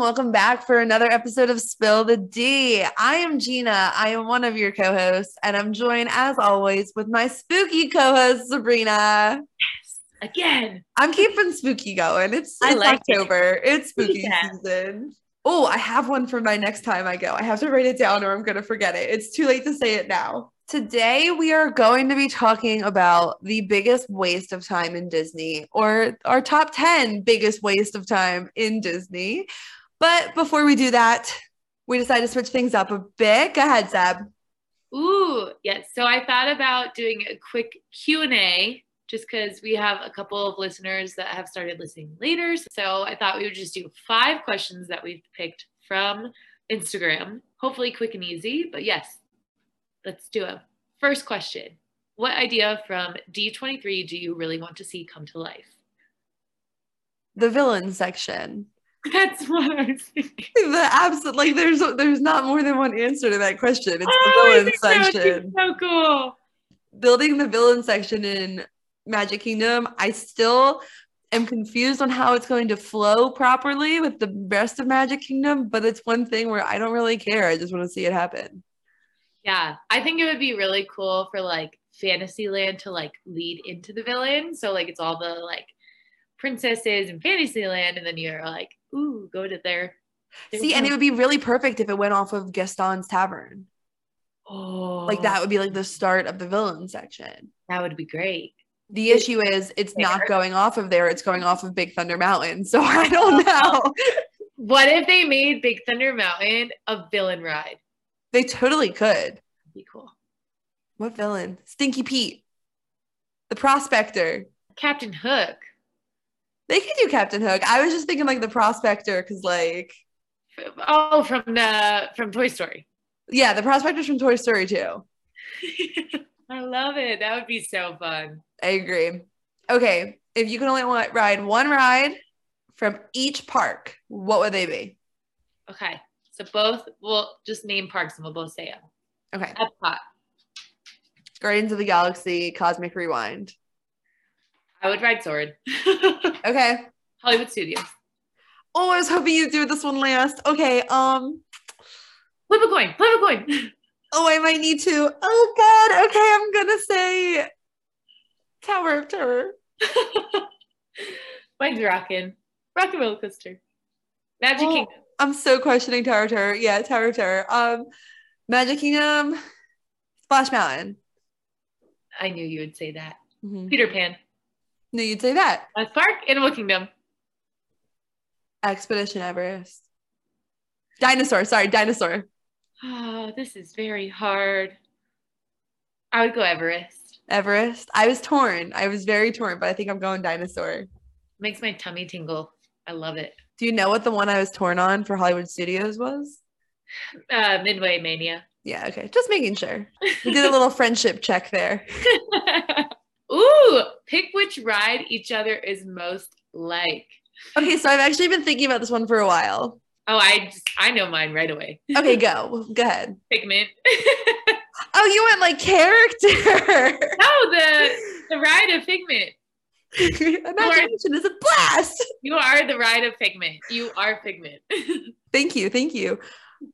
welcome back for another episode of Spill the D. I am Gina. I am one of your co hosts, and I'm joined, as always, with my spooky co host, Sabrina. Yes, again. I'm keeping spooky going. It's, it's like it. October, it's spooky Yeah. season. Oh, I have one for my next time I go. I have to write it down or I'm going to forget it. It's too late to say it now. Today, we are going to be talking about the biggest waste of time in Disney or our top 10 biggest waste of time in Disney. But before we do that, we decided to switch things up a bit. Go ahead, Sab. Ooh, yes. So I thought about doing a quick Q&A just because we have a couple of listeners that have started listening later. So I thought we would just do five questions that we've picked from Instagram. Hopefully quick and easy, but yes, let's do it. First question. What idea from D23 do you really want to see come to life? The villain section. That's what I was thinking. The absolute like there's there's not more than one answer to that question. It's Oh, the villain think that would be section. So cool. building the villain section in Magic Kingdom, I still am confused on how it's going to flow properly with the rest of Magic Kingdom, but it's one thing where I don't really care. I just want to see it happen. Yeah, I think it would be really cool for like Fantasyland to like lead into the villain. So like it's all the like princesses in Fantasyland, and then you're like, ooh, go to their. their See, and it would be really perfect if it went off of Gaston's Tavern. oh, Like that oh. would be like the start of the villain section. That would be great. The issue is it's not going off of there, it's going off of Big Thunder Mountain. So I don't know. What if they made Big Thunder Mountain a villain ride? They totally could. That'd be cool. What villain? Stinky Pete. The prospector. Captain Hook. They could do Captain Hook. I was just thinking like the prospector because like Oh, from the from Toy Story. yeah, the prospector's from Toy Story too. I love it. That would be so fun. I agree. Okay, if you could only want, ride one ride from each park, what would they be? Okay, so both we'll just name parks and we'll both say them. Okay, Epcot. Guardians of the Galaxy, Cosmic Rewind. I would ride Soarin'. Okay. Hollywood Studios. Oh, I was hoping you'd do this one last. Okay. Um. Flip a coin. Flip a coin. Oh, I might need to. Oh God. Okay, I'm gonna say Tower of Terror. Mine's rockin'. Rock and roller coaster. Magic Oh, Kingdom. I'm so questioning Tower of Terror. Yeah, Tower of Terror. Um, Magic Kingdom, Splash Mountain. I knew you would say that. Mhm. Peter Pan. No, you'd say that. West Park. Animal Kingdom. Expedition Everest. Dinosaur. Sorry, dinosaur. Oh, this is very hard. I would go Everest. Everest. I was torn. I was very torn, but I think I'm going dinosaur. Makes my tummy tingle. I love it. Do you know what the one I was torn on for Hollywood Studios was? Uh, Midway Mania. Yeah, okay. Just making sure. We did a little friendship check there. Pick which ride each other is most like. Okay, so I've actually been thinking about this one for a while. Oh, I just, I know mine right away. Okay, go. Go ahead. Figment. Oh, you went like character. no, the the ride of Figment. Imagination is a blast. You are the ride of Figment. You are Figment. Thank you. Thank you.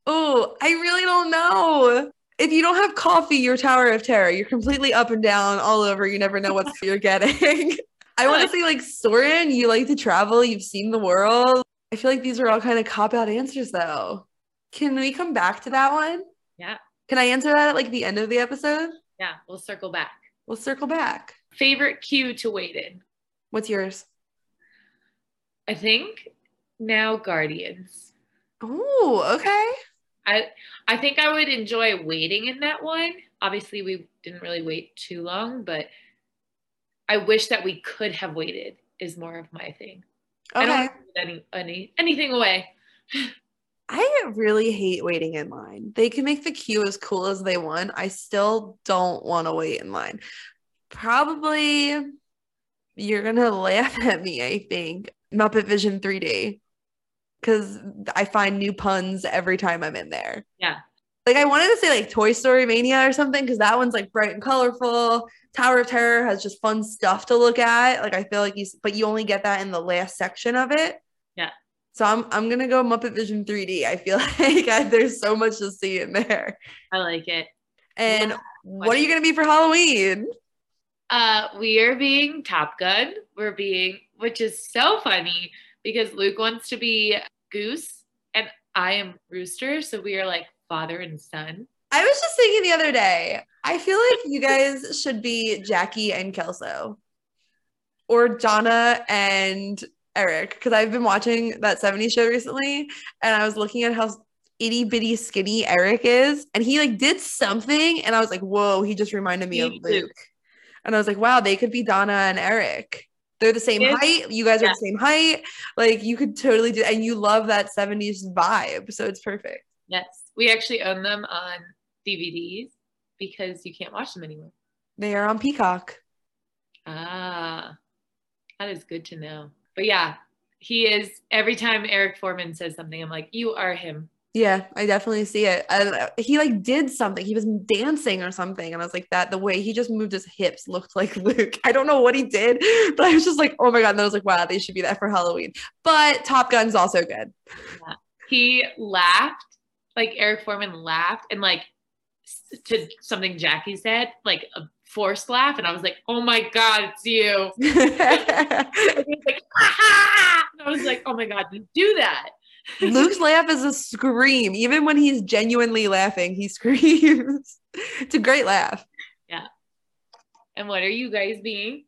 Oh, I really don't know. If you don't have coffee, you're Tower of Terror. You're completely up and down, all over. You never know what you're getting. I want to say, like, Soarin', you like to travel, you've seen the world. I feel like these are all kind of cop out answers, though. Can we come back to that one? yeah, Can I answer that at like the end of the episode? yeah. We'll circle back. We'll circle back. Favorite queue to wait in? What's yours? I think now Guardians. Oh, okay. I I think I would enjoy waiting in that one. Obviously, we didn't really wait too long, but I wish that we could have waited. Is more of my thing. I don't Okay. any, any anything away. I really hate waiting in line. They can make the queue as cool as they want. I still don't want to wait in line. Probably you're gonna laugh at me, I think. Muppet Vision 3D. Because I find new puns every time I'm in there. Yeah. Like I wanted to say like Toy Story Mania or something because that one's like bright and colorful. Tower of Terror has just fun stuff to look at. Like I feel like you, but you only get that in the last section of it. Yeah. So I'm I'm gonna go Muppet Vision 3D. I feel like I, there's so much to see in there. I like it. And what are you gonna be for Halloween? Uh, we are being Top Gun. We're being, which is so funny because Luke wants to be Goose and I am Rooster. So we are like father and son. I was just thinking the other day, I feel like you guys should be Jackie and Kelso or Donna and Eric because I've been watching that 70s show recently and I was looking at how itty bitty skinny Eric is and he like did something and I was like, whoa, he just reminded me of Luke. And I was like, wow, they could be Donna and Eric. They're the same It's- height. You guys are the same height. Like you could totally do and you love that 70s vibe. So it's perfect. Yes. We actually own them on DVDs because you can't watch them anymore. They are on Peacock. Ah, that is good to know. But yeah, he is every time Eric Forman says something, I'm like, you are him. Yeah, I definitely see it. And uh, he like did something. He was dancing or something, and I was like, that the way he just moved his hips looked like Luke. I don't know what he did, but I was just like, oh my god. And I was like, wow, they should be that for Halloween. But Top Gun's also good. He laughed, like Eric Forman laughed, and like to something Jackie said, like a forced laugh, and I was like, oh my god, it's you. And he was like, "Ah!" I was like, oh my god, you do that. Luke's laugh is a scream. Even when he's genuinely laughing, he screams. it's a great laugh. Yeah. And what are you guys being?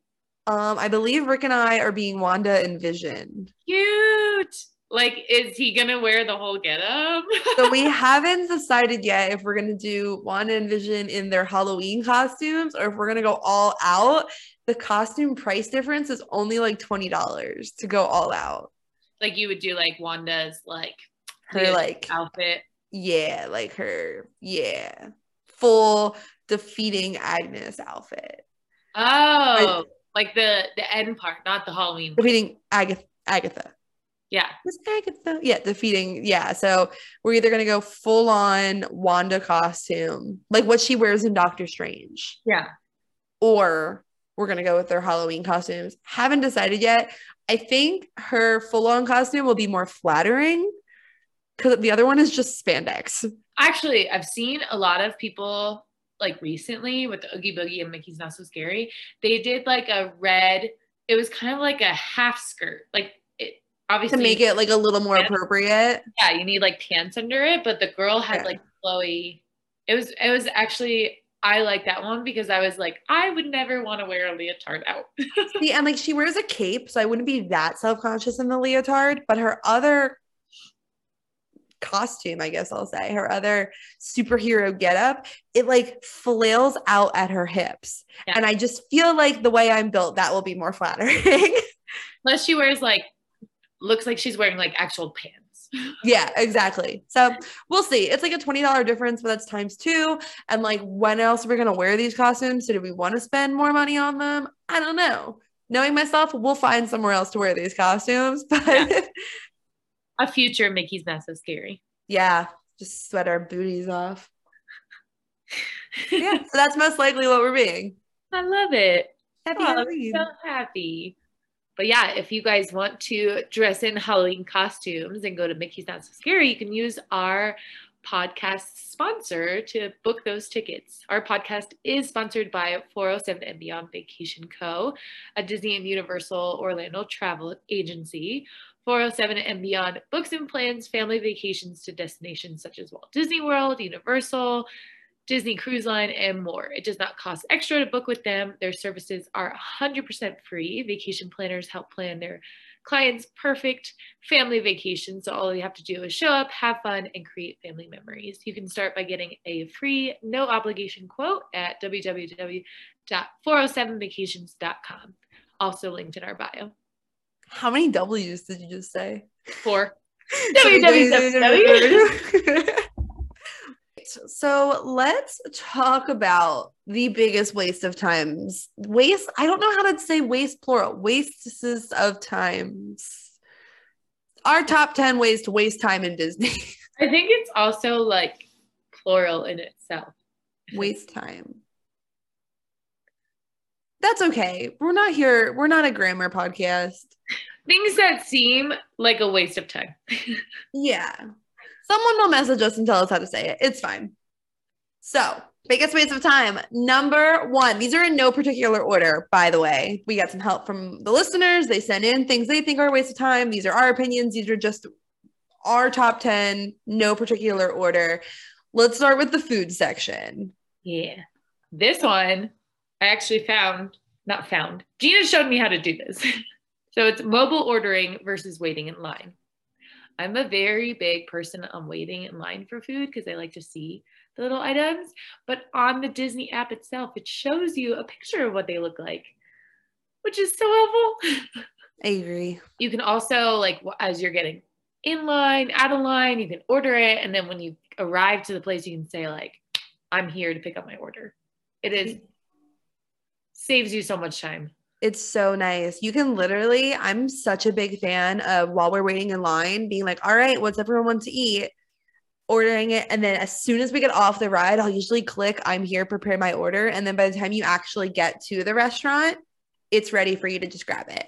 Um, I believe Rick and I are being Wanda and Vision. Cute. Like, is he gonna wear the whole getup? So we haven't decided yet if we're gonna do Wanda and Vision in their Halloween costumes or if we're gonna go all out. The costume price difference is only like twenty dollars to go all out. Like you would do like Wanda's like Her like outfit. yeah, like her yeah, full defeating Agnes outfit. Oh, like the the end part, not the Halloween. Defeating Agatha. Agatha. Yeah. Was Agatha? Yeah, defeating. Yeah, so we're either gonna go full on Wanda costume, like what she wears in Doctor Strange. Yeah. or we're gonna go with their Halloween costumes. Haven't decided yet. I think her full-on costume will be more flattering because the other one is just spandex. Actually, I've seen a lot of people like recently with the Oogie Boogie and Mickey's Not So Scary. They did like a red. It was kind of like a half skirt, like it obviously To make it like a little more Yeah. appropriate. Yeah, you need like pants under it, but the girl had Yeah. like flowy. It was it was actually I like that one because I was like I would never want to wear a leotard out. See, and like she wears a cape, so I wouldn't be that self-conscious in the leotard, but her other costume, I guess I'll say, her other superhero getup, it like flails out at her hips. Yeah. And I just feel like the way I'm built, that will be more flattering. Unless she wears like looks like she's wearing like actual pants. Yeah, exactly. So we'll see. It's like a $20 difference, but that's times two. And like, when else are we going to wear these costumes? So, do we want to spend more money on them? I don't know. Knowing myself, we'll find somewhere else to wear these costumes. But yeah, A future Mickey's Not So Scary. Yeah, just sweat our booties off. Yeah. So, that's most likely what we're being. I love it. Happy Oh, I'm Halloween. so happy. But yeah, if you guys want to dress in Halloween costumes and go to Mickey's Not So Scary, you can use our podcast sponsor to book those tickets. Our podcast is sponsored by 407 and Beyond Vacation Co., a Disney and Universal Orlando travel agency. 407 and Beyond books and plans family vacations to destinations such as Walt Disney World, Universal, Disney Cruise Line, and more. It does not cost extra to book with them. Their services are 100% free. Vacation planners help plan their clients' perfect family vacation. So all you have to do is show up, have fun, and create family memories. You can start by getting a free, no obligation quote at www.407vacations.com. Also linked in our bio. How many W's did you just say? Four. www. So let's talk about the biggest waste of times. Waste, I don't know how to say waste plural. Wastes of times. Our top 10 ways to waste time in Disney. I think it's also like plural in itself. waste time. That's okay. We're not here. We're not a grammar podcast. things that seem like a waste of time. yeah. Someone will message us and tell us how to say it. It's fine. So, biggest waste of time. Number one, these are in no particular order, by the way. We got some help from the listeners. They send in things they think are a waste of time. These are our opinions. These are just our top 10, no particular order. Let's start with the food section. Yeah. This one I actually found, not found, Gina showed me how to do this. so it's mobile ordering versus waiting in line. I'm a very big person on waiting in line for food because I like to see the little items. But on the Disney app itself, it shows you a picture of what they look like, which is so helpful. I agree. You can also, like, as you're getting in line, out of line, you can order it. And then when you arrive to the place, you can say, like, I'm here to pick up my order. It is mm-hmm. saves you so much time. It's so nice. You can literally, I'm such a big fan of while we're waiting in line, being like, all right, what's everyone want to eat? Ordering it. And then as soon as we get off the ride, I'll usually click, I'm here, prepare my order. And then by the time you actually get to the restaurant, it's ready for you to just grab it.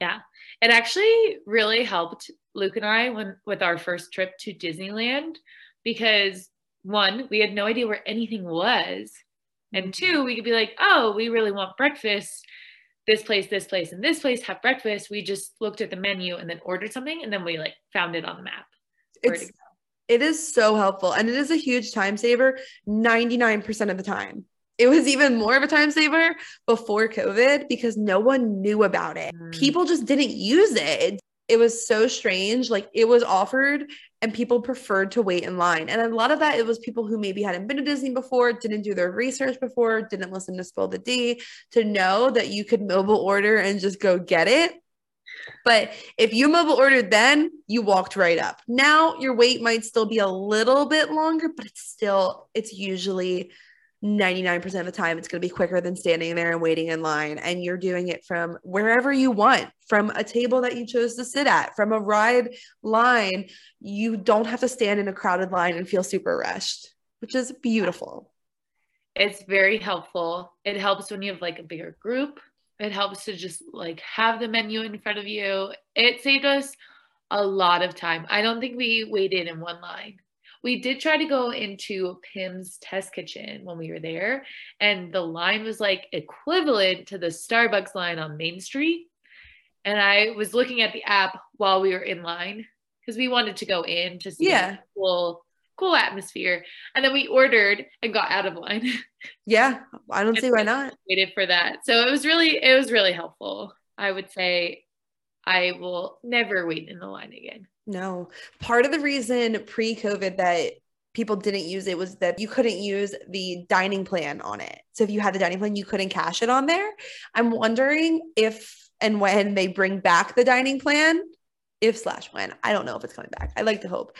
Yeah. It actually really helped Luke and I when with our first trip to Disneyland because one, we had no idea where anything was. And mm-hmm. two, we could be like, oh, we really want breakfast. This place, this place, and this place have breakfast. We just looked at the menu and then ordered something, and then we like found it on the map. It's, it is so helpful, and it is a huge time saver. Ninety nine percent of the time, it was even more of a time saver before COVID because no one knew about it. Mm. People just didn't use it. It was so strange. Like it was offered and people preferred to wait in line. And a lot of that it was people who maybe hadn't been to Disney before, didn't do their research before, didn't listen to Spill the D to know that you could mobile order and just go get it. But if you mobile ordered then, you walked right up. Now your wait might still be a little bit longer, but it's still it's usually 99% of the time it's going to be quicker than standing there and waiting in line and you're doing it from wherever you want from a table that you chose to sit at from a ride line. You don't have to stand in a crowded line and feel super rushed which is beautiful. It's very helpful. It helps when you have like a bigger group. It helps to just like have the menu in front of you. It saved us a lot of time. I don't think we waited in one line we did try to go into Pym's test kitchen when we were there, and the line was like equivalent to the Starbucks line on Main Street. And I was looking at the app while we were in line because we wanted to go in to see yeah. cool, cool atmosphere. And then we ordered and got out of line. Yeah, I don't see why not. Waited for that, so it was really, it was really helpful. I would say I will never wait in the line again. No. Part of the reason pre COVID that people didn't use it was that you couldn't use the dining plan on it. So if you had the dining plan, you couldn't cash it on there. I'm wondering if and when they bring back the dining plan, if slash when, I don't know if it's coming back. I like to hope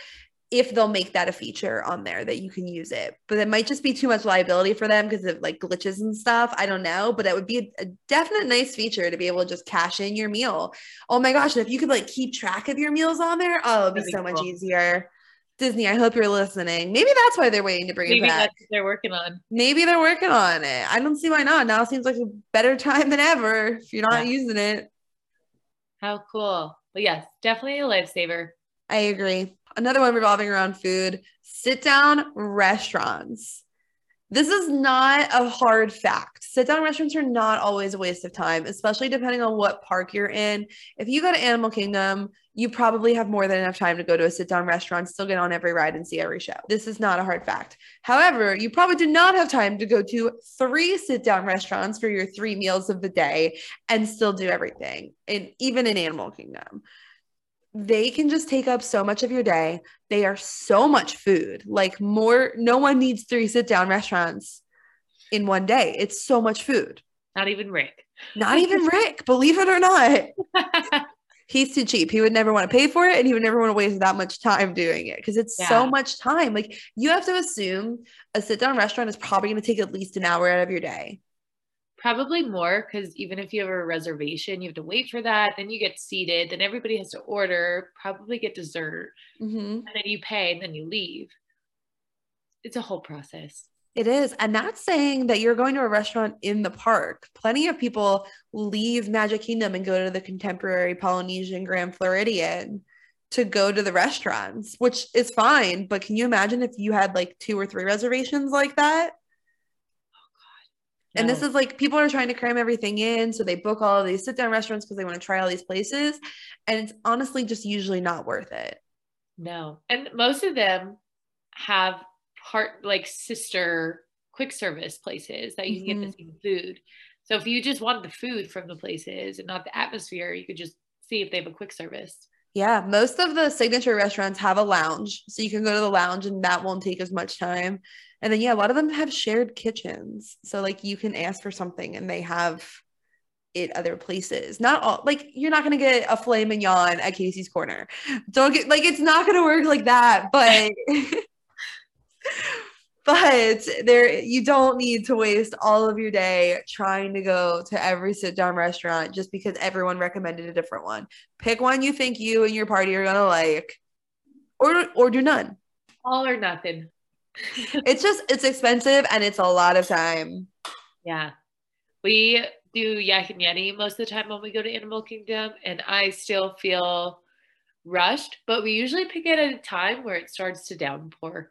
if they'll make that a feature on there that you can use it. But it might just be too much liability for them because of like glitches and stuff. I don't know, but it would be a, definite nice feature to be able to just cash in your meal. Oh my gosh, and if you could like keep track of your meals on there, oh, it'd be That'd so be much easier. Disney, I hope you're listening. Maybe that's why they're waiting to bring Maybe it back. they're working on. Maybe they're working on it. I don't see why not. Now seems like a better time than ever if you're not yeah. using it. How cool. But yes, definitely a lifesaver. I agree. Another one revolving around food sit down restaurants. This is not a hard fact. Sit down restaurants are not always a waste of time, especially depending on what park you're in. If you go to Animal Kingdom, you probably have more than enough time to go to a sit down restaurant, still get on every ride and see every show. This is not a hard fact. However, you probably do not have time to go to three sit down restaurants for your three meals of the day and still do everything, and even in Animal Kingdom they can just take up so much of your day. They are so much food. Like more no one needs three sit down restaurants in one day. It's so much food. Not even Rick. Not even Rick, believe it or not. He's too cheap. He would never want to pay for it and he would never want to waste that much time doing it because it's yeah. so much time. Like you have to assume a sit down restaurant is probably going to take at least an hour out of your day. Probably more because even if you have a reservation, you have to wait for that. Then you get seated. Then everybody has to order, probably get dessert. Mm-hmm. And then you pay and then you leave. It's a whole process. It is. And that's saying that you're going to a restaurant in the park. Plenty of people leave Magic Kingdom and go to the contemporary Polynesian Grand Floridian to go to the restaurants, which is fine. But can you imagine if you had like two or three reservations like that? And this is like people are trying to cram everything in. So they book all of these sit down restaurants because they want to try all these places. And it's honestly just usually not worth it. No. And most of them have part like sister quick service places that you can Mhm. get the same food. So if you just want the food from the places and not the atmosphere, you could just see if they have a quick service. Yeah, most of the signature restaurants have a lounge. So you can go to the lounge and that won't take as much time. And then, yeah, a lot of them have shared kitchens. So, like, you can ask for something and they have it other places. Not all, like, you're not to get a filet mignon at Casey's Corner. Don't get, like, it's not to work like that. But, but there, you don't need to waste all of your day trying to go to every sit down restaurant just because everyone recommended a different one. Pick one you think you and your party are to like, or, or do none. All or nothing. It's just, it's expensive and it's a lot of time. Yeah. We do Yak and Yeti most of the time when we go to Animal Kingdom, and I still feel rushed, but we usually pick it at a time where it starts to downpour.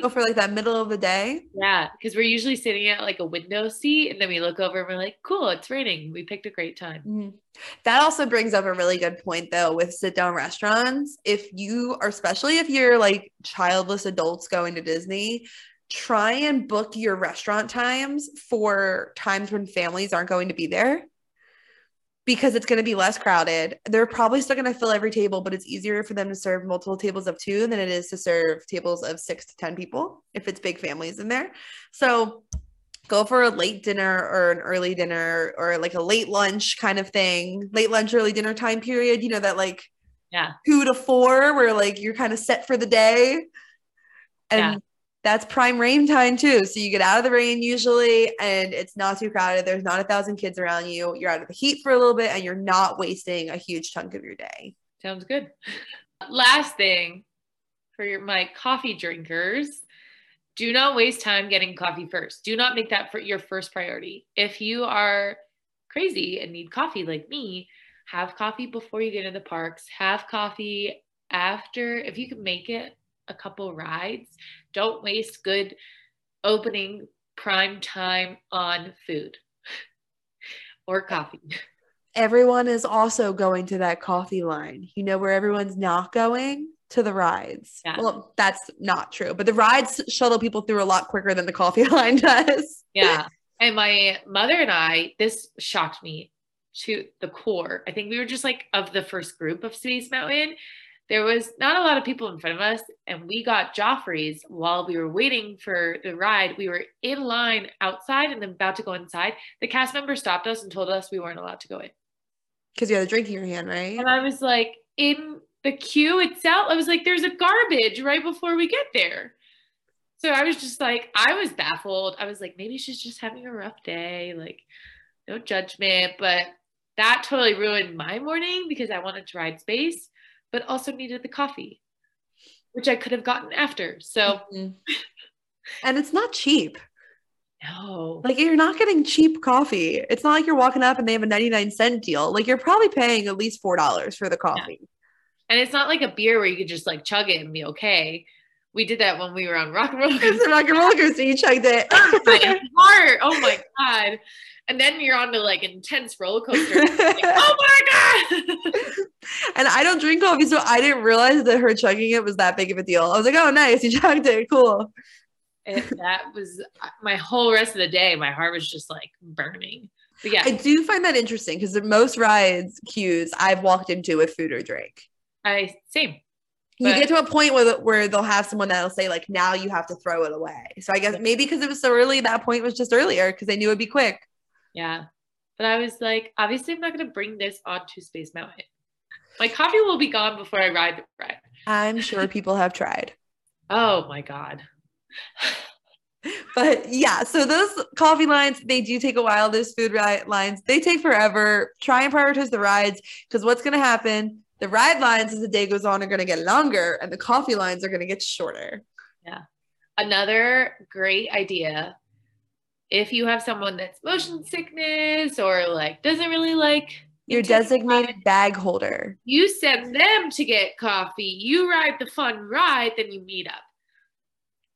Go for like that middle of the day. yeah, because we're usually sitting at like a window seat, and then we look over and we're like, cool, it's raining. We picked a great time. Mhm. That also brings up a really good point though with sit down restaurants. If you are, especially if you're like childless adults going to Disney, try and book your restaurant times for times when families aren't going to be there because it's going to be less crowded. They're probably still going to fill every table, but it's easier for them to serve multiple tables of two than it is to serve tables of six to 10 people if it's big families in there. So go for a late dinner or an early dinner or like a late lunch kind of thing, late lunch, early dinner time period, you know, that like Yeah. two to four where like you're kind of set for the day. And Yeah. That's prime rain time too. So you get out of the rain usually and it's not too crowded. There's not a thousand kids around you. You're out of the heat for a little bit and you're not wasting a huge chunk of your day. Sounds good. Last thing for your, my coffee drinkers do not waste time getting coffee first. Do not make that for your first priority. If you are crazy and need coffee like me, have coffee before you get in the parks, have coffee after, if you can make it a couple rides. Don't waste good opening prime time on food or coffee. Everyone is also going to that coffee line. You know where everyone's not going? To the rides. Yeah. Well, that's not true, but the rides shuttle people through a lot quicker than the coffee line does. Yeah. And my mother and I, this shocked me to the core. I think we were just like of the first group of Space Mountain. There was not a lot of people in front of us, and we got Joffrey's while we were waiting for the ride. We were in line outside and then about to go inside. The cast member stopped us and told us we weren't allowed to go in. Because you had a drink in your hand, right? And I was like, in the queue itself, I was like, there's a garbage right before we get there. So I was just like, I was baffled. I was like, maybe she's just having a rough day. Like, no judgment. But that totally ruined my morning because I wanted to ride space, but also needed the coffee, which I could have gotten after. So, Mhm. and it's not cheap. no. Like you're not getting cheap coffee. It's not like you're walking up and they have a 99 cent deal. Like you're probably paying at least $4 for the coffee. And it's not like a beer where you could just like chug it and be okay. We did that when we were on Rock and Roll. A rock and roller coaster. You chugged it. Oh my god. And then you're on to like intense roller coaster. Like, oh my god. and I don't drink coffee, so I didn't realize that her chugging it was that big of a deal. I was like, oh, nice. You chugged it. Cool. and that was uh, my whole rest of the day. My heart was just like burning. But yeah, I do find that interesting because the most rides queues I've walked into with food or drink. I same. You get to a point where where they'll have someone that'll say like, now you have to throw it away. So I guess maybe because it was so early, that point was just earlier because they knew it'd be quick. Yeah. But I was like, obviously I'm not gonna bring this onto Space Mountain. My coffee will be gone before I ride the ride. I'm sure people have tried. Oh my god. But yeah, so those coffee lines, they do take a while. Those food ri- lines, they take forever. Try and prioritize the rides because what's going to happen? The ride lines as the day goes on are going to get longer and the coffee lines are going to get shorter. Yeah. Another great idea if you have someone that's motion sickness or like doesn't really like Your designated bag holder. you send them to get coffee, you ride the fun ride, then you meet up.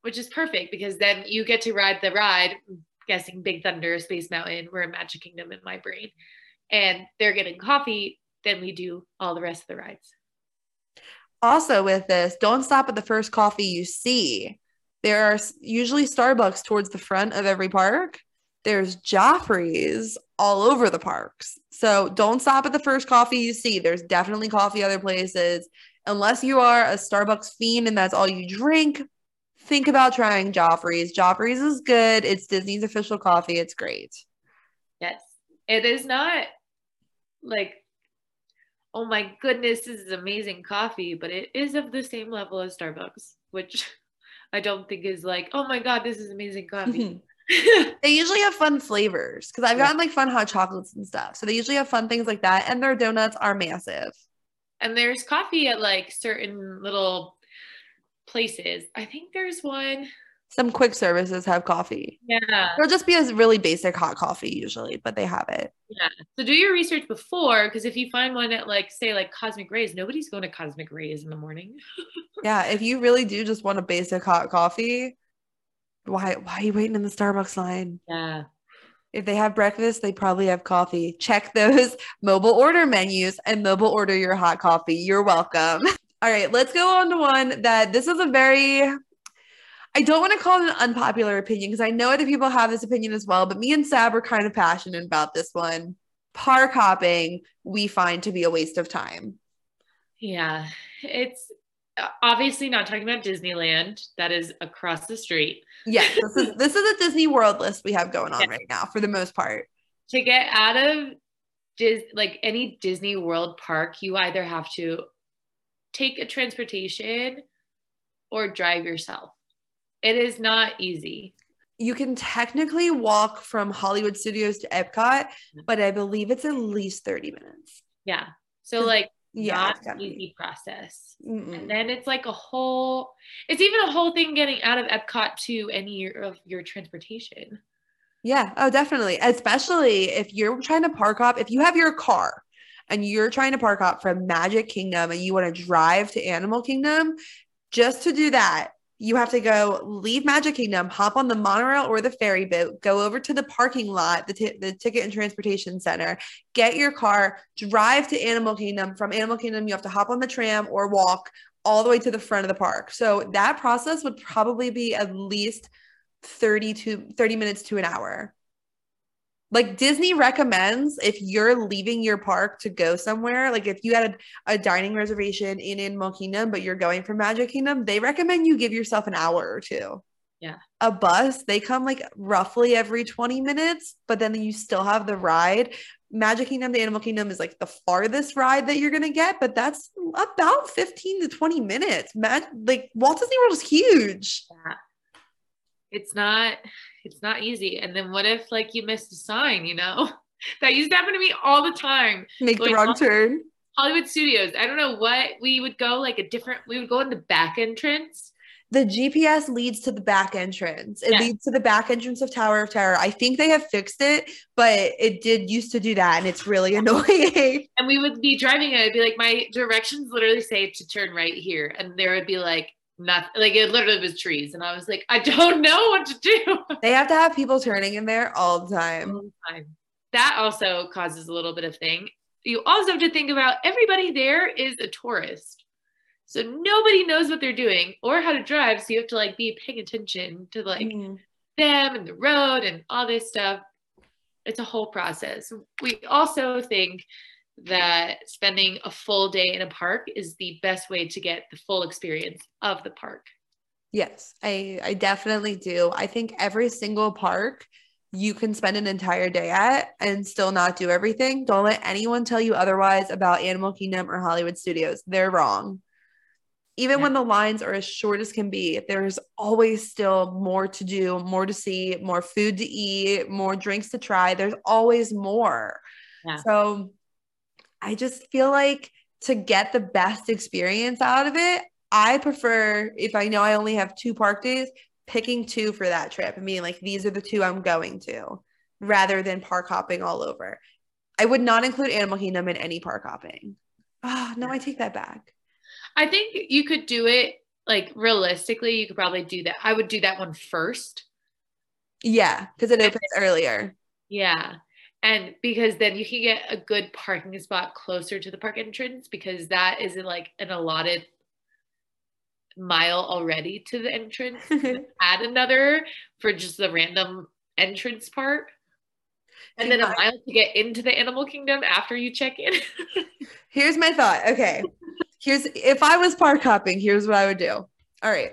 Which is perfect because then you get to ride the ride, I'm guessing Big Thunder, Space Mountain, we're in Magic Kingdom in my brain. And they're getting coffee, then we do all the rest of the rides. Also, with this, don't stop at the first coffee you see. There are usually Starbucks towards the front of every park. There's Joffrey's all over the parks. So don't stop at the first coffee you see. There's definitely coffee other places. Unless you are a Starbucks fiend and that's all you drink, think about trying Joffrey's. Joffrey's is good. It's Disney's official coffee. It's great. Yes. It is not like, oh my goodness, this is amazing coffee, but it is of the same level as Starbucks, which I don't think is like, oh my God, this is amazing coffee. They usually have fun flavors because I've gotten like fun hot chocolates and stuff. So they usually have fun things like that. And their donuts are massive. and there's coffee at like certain little places. I think there's one. Some quick services have coffee. Yeah. It'll just be a really basic hot coffee usually, but they have it. Yeah. So do your research before, because if you find one at like say like Cosmic Rays, nobody's going to Cosmic Rays in the morning. Yeah, if you really do just want a basic hot coffee, why why are you waiting in the Starbucks line? Yeah. If they have breakfast, they probably have coffee. Check those mobile order menus and mobile order your hot coffee. You're welcome. All right, let's go on to one that this is a very I don't want to call it an unpopular opinion because I know other people have this opinion as well, but me and Sab are kind of passionate about this one. Park hopping, we find to be a waste of time. Yeah. It's uh, obviously not talking about Disneyland. That is across the street. Yes, this is this is a Disney World list we have going on Yeah. right now for the most part. To get out of Dis like any Disney World park, you either have to take a transportation or drive yourself. It is not easy. You can technically walk from Hollywood Studios to Epcot, but I believe it's at least 30 minutes. Yeah. So like Yeah, not easy process. Mm-mm. And then it's like a whole it's even a whole thing getting out of Epcot to any of your transportation. Yeah, oh, definitely. Especially if you're trying to park up, if you have your car and you're trying to park up from Magic Kingdom and you want to drive to Animal Kingdom, just to do that, you have to go leave Magic Kingdom, hop on the monorail or the ferry boat, go over to the parking lot, the, ti- the ticket and transportation center, get your car, drive to Animal Kingdom. From Animal Kingdom, you have to hop on the tram or walk all the way to the front of the park. So that process would probably be at least 30 to 30 minutes to an hour. Like Disney recommends if you're leaving your park to go somewhere, like if you had a, a dining reservation in Animal Kingdom, but you're going for Magic Kingdom, they recommend you give yourself an hour or two. Yeah. A bus, they come like roughly every 20 minutes, but then you still have the ride. Magic Kingdom to Animal Kingdom is like the farthest ride that you're gonna get, but that's about 15 to 20 minutes. Mag- like Walt Disney World is huge. Yeah. It's not it's not easy. And then what if like you missed a sign, you know? That used to happen to me all the time. Make the wrong turn. Hollywood Studios. I don't know what we would go like a different we would go in the back entrance. The GPS leads to the back entrance. It leads to the back entrance of Tower of Terror. I think they have fixed it, but it did used to do that, and it's really annoying. And we would be driving and I'd be like, my directions literally say to turn right here. And there would be like nothing like it literally was trees. And I was like, I don't know what to do. they have to have people turning in there all the time. all the time. That also causes a little bit of thing. You also have to think about everybody there is a tourist. So nobody knows what they're doing or how to drive. So you have to like be paying attention to like Mhm. them and the road and all this stuff. It's a whole process. We also think that spending a full day in a park is the best way to get the full experience of the park. Yes, I I definitely do. I think every single park you can spend an entire day at and still not do everything. Don't let anyone tell you otherwise about Animal Kingdom or Hollywood Studios. They're wrong. Even Yeah. when the lines are as short as can be, there's always still more to do, more to see, more food to eat, more drinks to try. There's always more. Yeah. So I just feel like to get the best experience out of it, I prefer if I know I only have two park days, picking two for that trip and being like, these are the two I'm going to, rather than park hopping all over. I would not include Animal Kingdom in any park hopping. Oh, no, I take that back. I think you could do it like realistically, you could probably do that. I would do that one first. Yeah, because it opens earlier. Yeah. And because then you can get a good parking spot closer to the park entrance because that isn't like an allotted mile already to the entrance. add another for just the random entrance part. And then a mile to get into the animal kingdom after you check in. here's my thought. Okay. Here's if I was park hopping, here's what I would do. All right.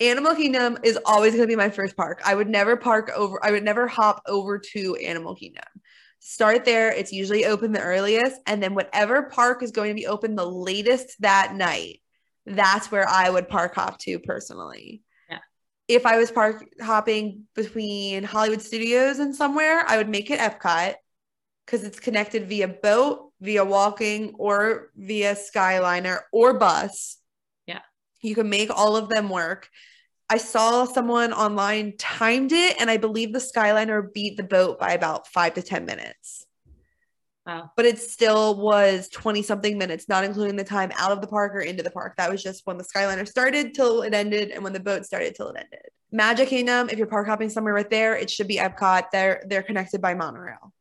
Animal Kingdom is always going to be my first park. I would never park over, I would never hop over to Animal Kingdom. Start there. It's usually open the earliest. And then whatever park is going to be open the latest that night, that's where I would park hop to personally. Yeah. If I was park hopping between Hollywood Studios and somewhere, I would make it Epcot because it's connected via boat, via walking, or via Skyliner or bus. Yeah. You can make all of them work. I saw someone online timed it, and I believe the Skyliner beat the boat by about five to 10 minutes. Wow. But it still was 20 something minutes, not including the time out of the park or into the park. That was just when the Skyliner started till it ended and when the boat started till it ended. Magic Kingdom, if you're park hopping somewhere right there, it should be Epcot. They're they're connected by monorail.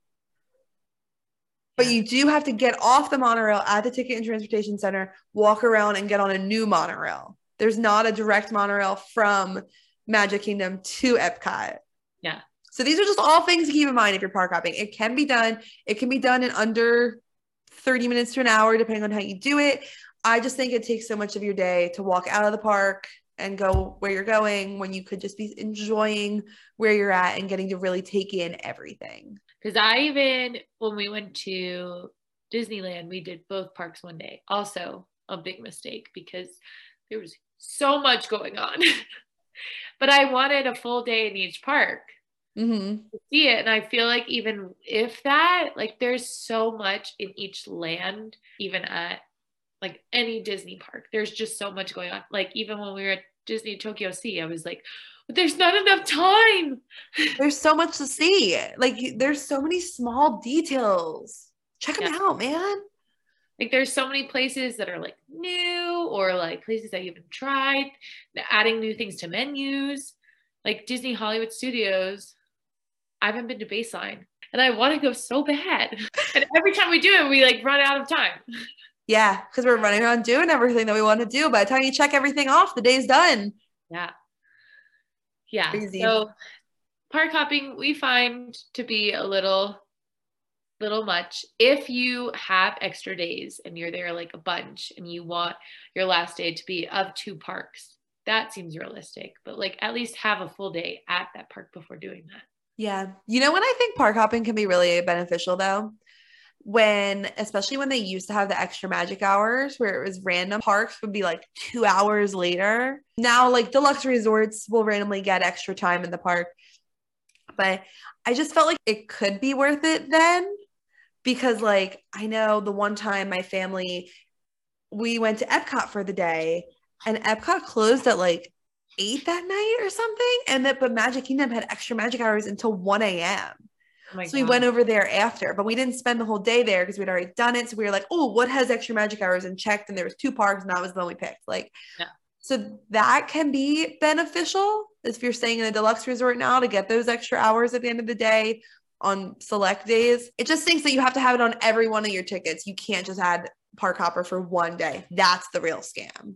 But you do have to get off the monorail at the Ticket and Transportation Center, walk around and get on a new monorail. There's not a direct monorail from Magic Kingdom to Epcot. Yeah. So these are just all things to keep in mind if you're park hopping. It can be done. It can be done in under 30 minutes to an hour, depending on how you do it. I just think it takes so much of your day to walk out of the park and go where you're going when you could just be enjoying where you're at and getting to really take in everything. Because I even, when we went to Disneyland, we did both parks one day. Also, a big mistake because there was so much going on. but I wanted a full day in each park mm-hmm. to see it. And I feel like even if that, like there's so much in each land, even at like any Disney park, there's just so much going on. Like even when we were at Disney Tokyo Sea, I was like, there's not enough time. There's so much to see. Like there's so many small details. Check them yeah. out, man. Like there's so many places that are like new or like places that you haven't tried, adding new things to menus. Like Disney Hollywood Studios, I haven't been to Baseline and I want to go so bad. And every time we do it, we like run out of time. Yeah, because we're running around doing everything that we want to do. By the time you check everything off, the day's done. Yeah. Yeah. Crazy. So park hopping we find to be a little little much. If you have extra days and you're there like a bunch and you want your last day to be of two parks that seems realistic but like at least have a full day at that park before doing that. Yeah. You know when i think park hopping can be really beneficial though? When especially when they used to have the extra magic hours where it was random parks would be like two hours later. Now like deluxe resorts will randomly get extra time in the park but i just felt like it could be worth it then because like i know the one time my family we went to epcot for the day and epcot closed at like eight that night or something and that but magic kingdom had extra magic hours until 1 a.m Oh so God. we went over there after, but we didn't spend the whole day there because we'd already done it. So we were like, oh, what has extra magic hours and checked. And there was two parks and that was the one we picked. Like, yeah. so that can be beneficial if you're staying in a deluxe resort now to get those extra hours at the end of the day on select days. It just thinks that you have to have it on every one of your tickets. You can't just add park hopper for one day. That's the real scam.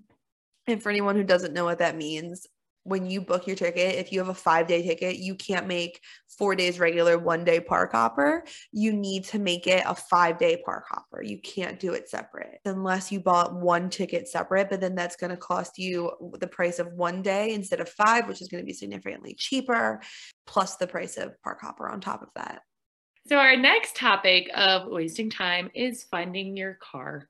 And for anyone who doesn't know what that means, when you book your ticket, if you have a five day ticket, you can't make four days regular, one day park hopper. You need to make it a five day park hopper. You can't do it separate unless you bought one ticket separate, but then that's going to cost you the price of one day instead of five, which is going to be significantly cheaper, plus the price of park hopper on top of that. So, our next topic of wasting time is finding your car.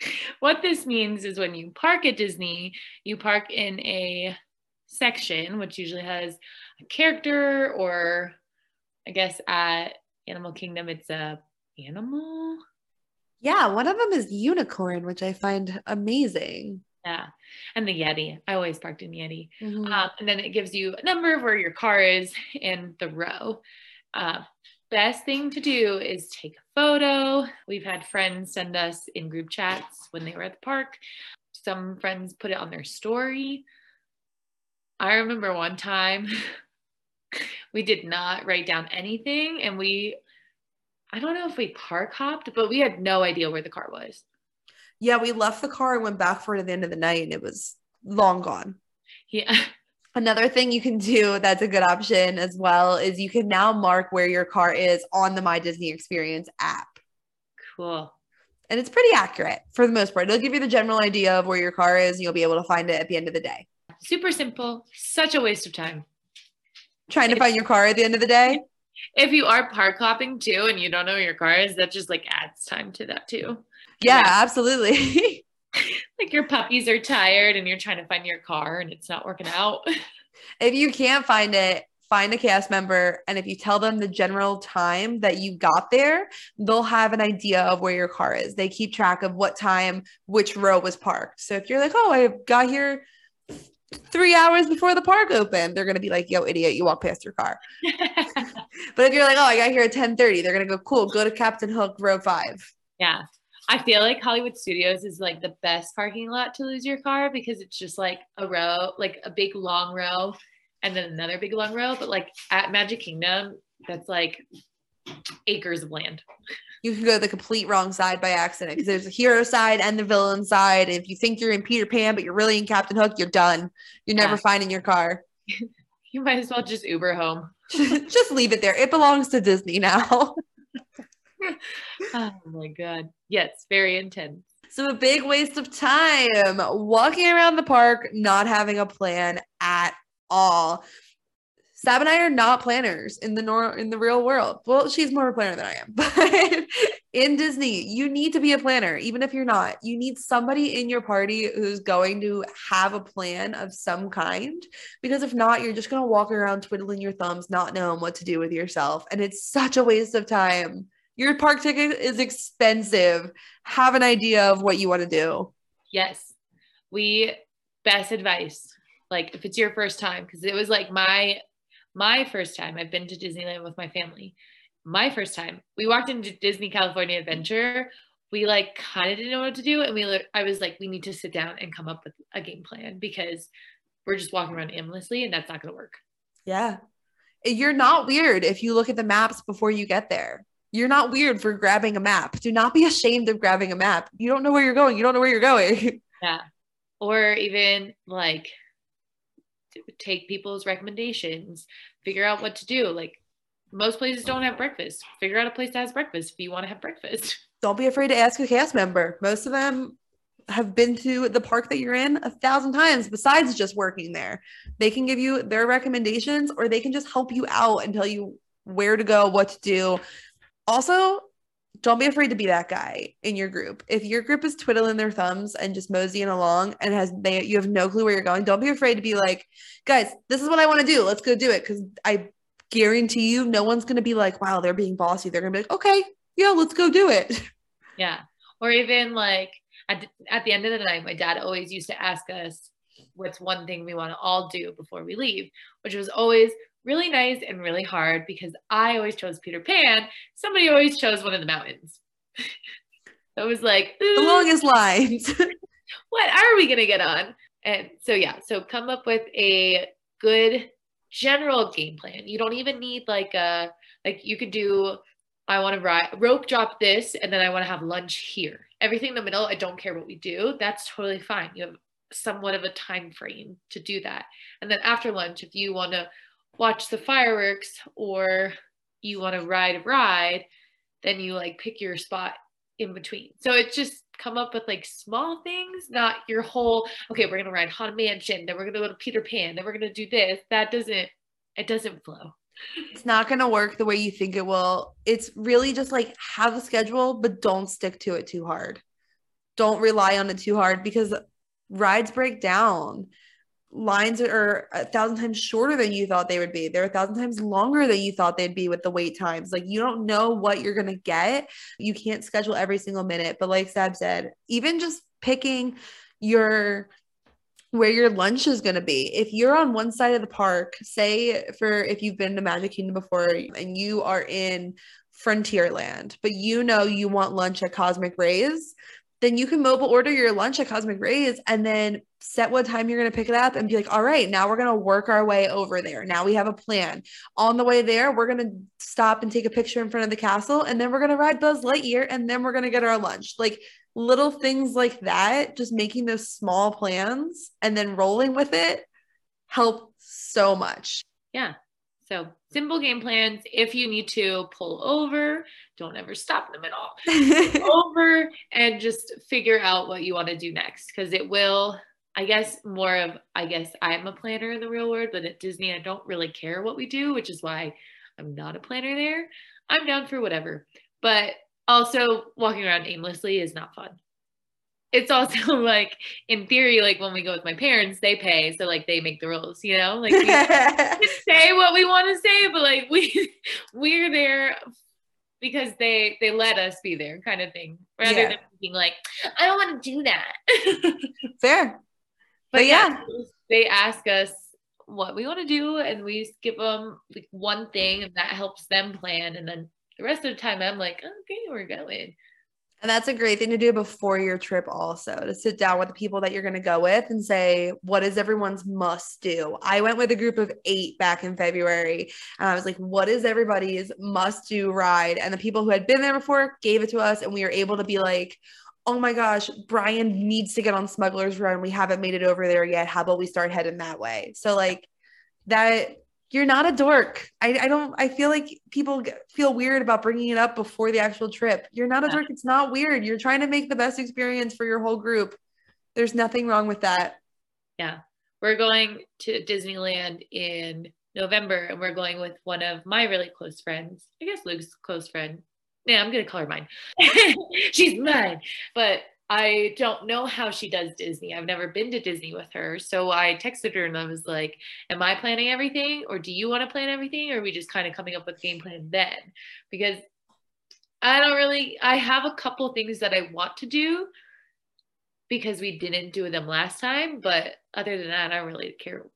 What this means is when you park at Disney, you park in a section, which usually has a character or I guess at Animal Kingdom it's a animal. Yeah, one of them is unicorn, which I find amazing. Yeah. And the Yeti. I always parked in Yeti. Mhm. Um, and then it gives you a number of where your car is and the row. Uh, best thing to do is take a photo. We've had friends send us in group chats when they were at the park. Some friends put it on their story. I remember one time we did not write down anything and we, I don't know if we park hopped, but we had no idea where the car was. Yeah, we left the car and went back for it at the end of the night and it was long gone. Yeah. Another thing you can do that's a good option as well is you can now mark where your car is on the My Disney Experience app. Cool. And it's pretty accurate for the most part. It'll give you the general idea of where your car is and you'll be able to find it at the end of the day. Super simple. Such a waste of time. Trying to find your car at the end of the day. If you are park hopping too and you don't know where your car is, that just like adds time to that too. Yeah, Yeah. absolutely. Like your puppies are tired and you're trying to find your car and it's not working out. if you can't find it, find a cast member. And if you tell them the general time that you got there, they'll have an idea of where your car is. They keep track of what time which row was parked. So if you're like, oh, I got here three hours before the park opened, they're gonna be like, yo, idiot, you walk past your car. But if you're like, oh, I got here at ten 10:30, they're gonna go, cool, go to Captain Hook, row five. yeah. I feel like Hollywood Studios is like the best parking lot to lose your car because it's just like a row, like a big long row and then another big long row. But like at Magic Kingdom, that's like acres of land. You can go the complete wrong side by accident because there's a hero side and the villain side. If you think you're in Peter Pan, but you're really in Captain Hook, you're done. You're never Yeah. finding your car. You might as well just Uber home. Just leave it there. It belongs to Disney now. Oh my God. Yes, very intense. So a big waste of time walking around the park, not having a plan at all. Sab and I are not planners in the nor- in the real world. Well, she's more of a planner than I am, but in Disney, you need to be a planner, even if you're not. You need somebody in your party who's going to have a plan of some kind, because if not, you're just gonna walk around twiddling your thumbs, not knowing what to do with yourself, and it's such a waste of time. Your park ticket is expensive. Have an idea of what you want to do. Yes. We best advice. Like if it's your first time, because it was like my my first time. I've been to Disneyland with my family. My first time. We walked into Disney California Adventure. We like kind of didn't know what to do. And we I was like, we need to sit down and come up with a game plan because we're just walking around aimlessly and that's not gonna work. Yeah. You're not weird if you look at the maps before you get there. You're not weird for grabbing a map. Do not be ashamed of grabbing a map. You don't know where you're going. You don't know where you're going. Yeah. Or even like take people's recommendations, figure out what to do. Like most places don't have breakfast. Figure out a place that has breakfast if you want to have breakfast. don't be afraid to ask a cast member. Most of them have been to the park that you're in a thousand times besides just working there. They can give you their recommendations or they can just help you out and tell you where to go, what to do. Also, don't be afraid to be that guy in your group. If your group is twiddling their thumbs and just moseying along and has they you have no clue where you're going, don't be afraid to be like, guys, this is what I want to do. Let's go do it. Cause I guarantee you no one's gonna be like, wow, they're being bossy. They're gonna be like, okay, yeah, let's go do it. Yeah. Or even like at, at the end of the night, my dad always used to ask us what's one thing we want to all do before we leave, which was always really nice and really hard because I always chose Peter Pan. Somebody always chose one of the mountains. I was like, The longest lines. what are we gonna get on? And so yeah, so come up with a good general game plan. You don't even need like a like you could do I want to ride rope drop this and then I want to have lunch here. Everything in the middle, I don't care what we do. That's totally fine. You have somewhat of a time frame to do that. And then after lunch, if you want to watch the fireworks or you want to ride a ride, then you like pick your spot in between. So it's just come up with like small things, not your whole, okay, we're gonna ride Haunted Mansion, then we're gonna go to Peter Pan, then we're gonna do this. That doesn't it doesn't flow. it's not going to work the way you think it will. It's really just like have a schedule, but don't stick to it too hard. Don't rely on it too hard because rides break down. Lines are a thousand times shorter than you thought they would be. They're a thousand times longer than you thought they'd be with the wait times. Like you don't know what you're going to get. You can't schedule every single minute. But like Sab said, even just picking your where your lunch is going to be. If you're on one side of the park, say for if you've been to Magic Kingdom before and you are in Frontierland, but you know you want lunch at Cosmic Rays, then you can mobile order your lunch at Cosmic Rays and then set what time you're going to pick it up and be like, all right, now we're going to work our way over there. Now we have a plan. On the way there, we're going to stop and take a picture in front of the castle and then we're going to ride Buzz Lightyear and then we're going to get our lunch. Like little things like that, just making those small plans and then rolling with it help so much. Yeah. So simple game plans. If you need to pull over, don't ever stop them at all. over and just figure out what you want to do next because it will. I guess more of I guess I'm a planner in the real world, but at Disney I don't really care what we do, which is why I'm not a planner there. I'm down for whatever. But also walking around aimlessly is not fun it's also like in theory like when we go with my parents they pay so like they make the rules you know like we say what we want to say but like we we're there because they they let us be there kind of thing rather yeah. than being like i don't want to do that fair but, but yeah. yeah they ask us what we want to do and we give them like one thing and that helps them plan and then the rest of the time I'm like, okay, we're going. And that's a great thing to do before your trip, also to sit down with the people that you're going to go with and say, what is everyone's must do? I went with a group of eight back in February, and I was like, what is everybody's must do ride? And the people who had been there before gave it to us, and we were able to be like, oh my gosh, Brian needs to get on Smuggler's Run. We haven't made it over there yet. How about we start heading that way? So, like, that you're not a dork. I, I don't, I feel like people feel weird about bringing it up before the actual trip. You're not a dork. It's not weird. You're trying to make the best experience for your whole group. There's nothing wrong with that. Yeah. We're going to Disneyland in November and we're going with one of my really close friends. I guess Luke's close friend. Yeah, I'm going to call her mine. She's mine. But I don't know how she does Disney. I've never been to Disney with her. So I texted her and I was like, Am I planning everything? Or do you want to plan everything? Or are we just kind of coming up with game plan then? Because I don't really, I have a couple things that I want to do because we didn't do them last time. But other than that, I don't really care.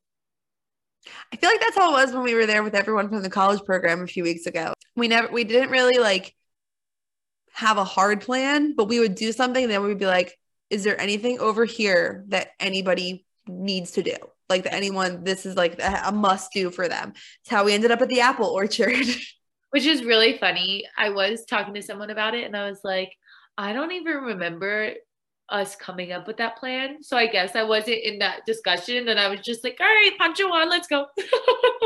I feel like that's how it was when we were there with everyone from the college program a few weeks ago. We never, we didn't really like have a hard plan, but we would do something. And then we'd be like, is there anything over here that anybody needs to do? Like that anyone, this is like a must do for them. It's how we ended up at the apple orchard. Which is really funny. I was talking to someone about it and I was like, I don't even remember us coming up with that plan. So I guess I wasn't in that discussion and I was just like, all right, Pancho on, let's go.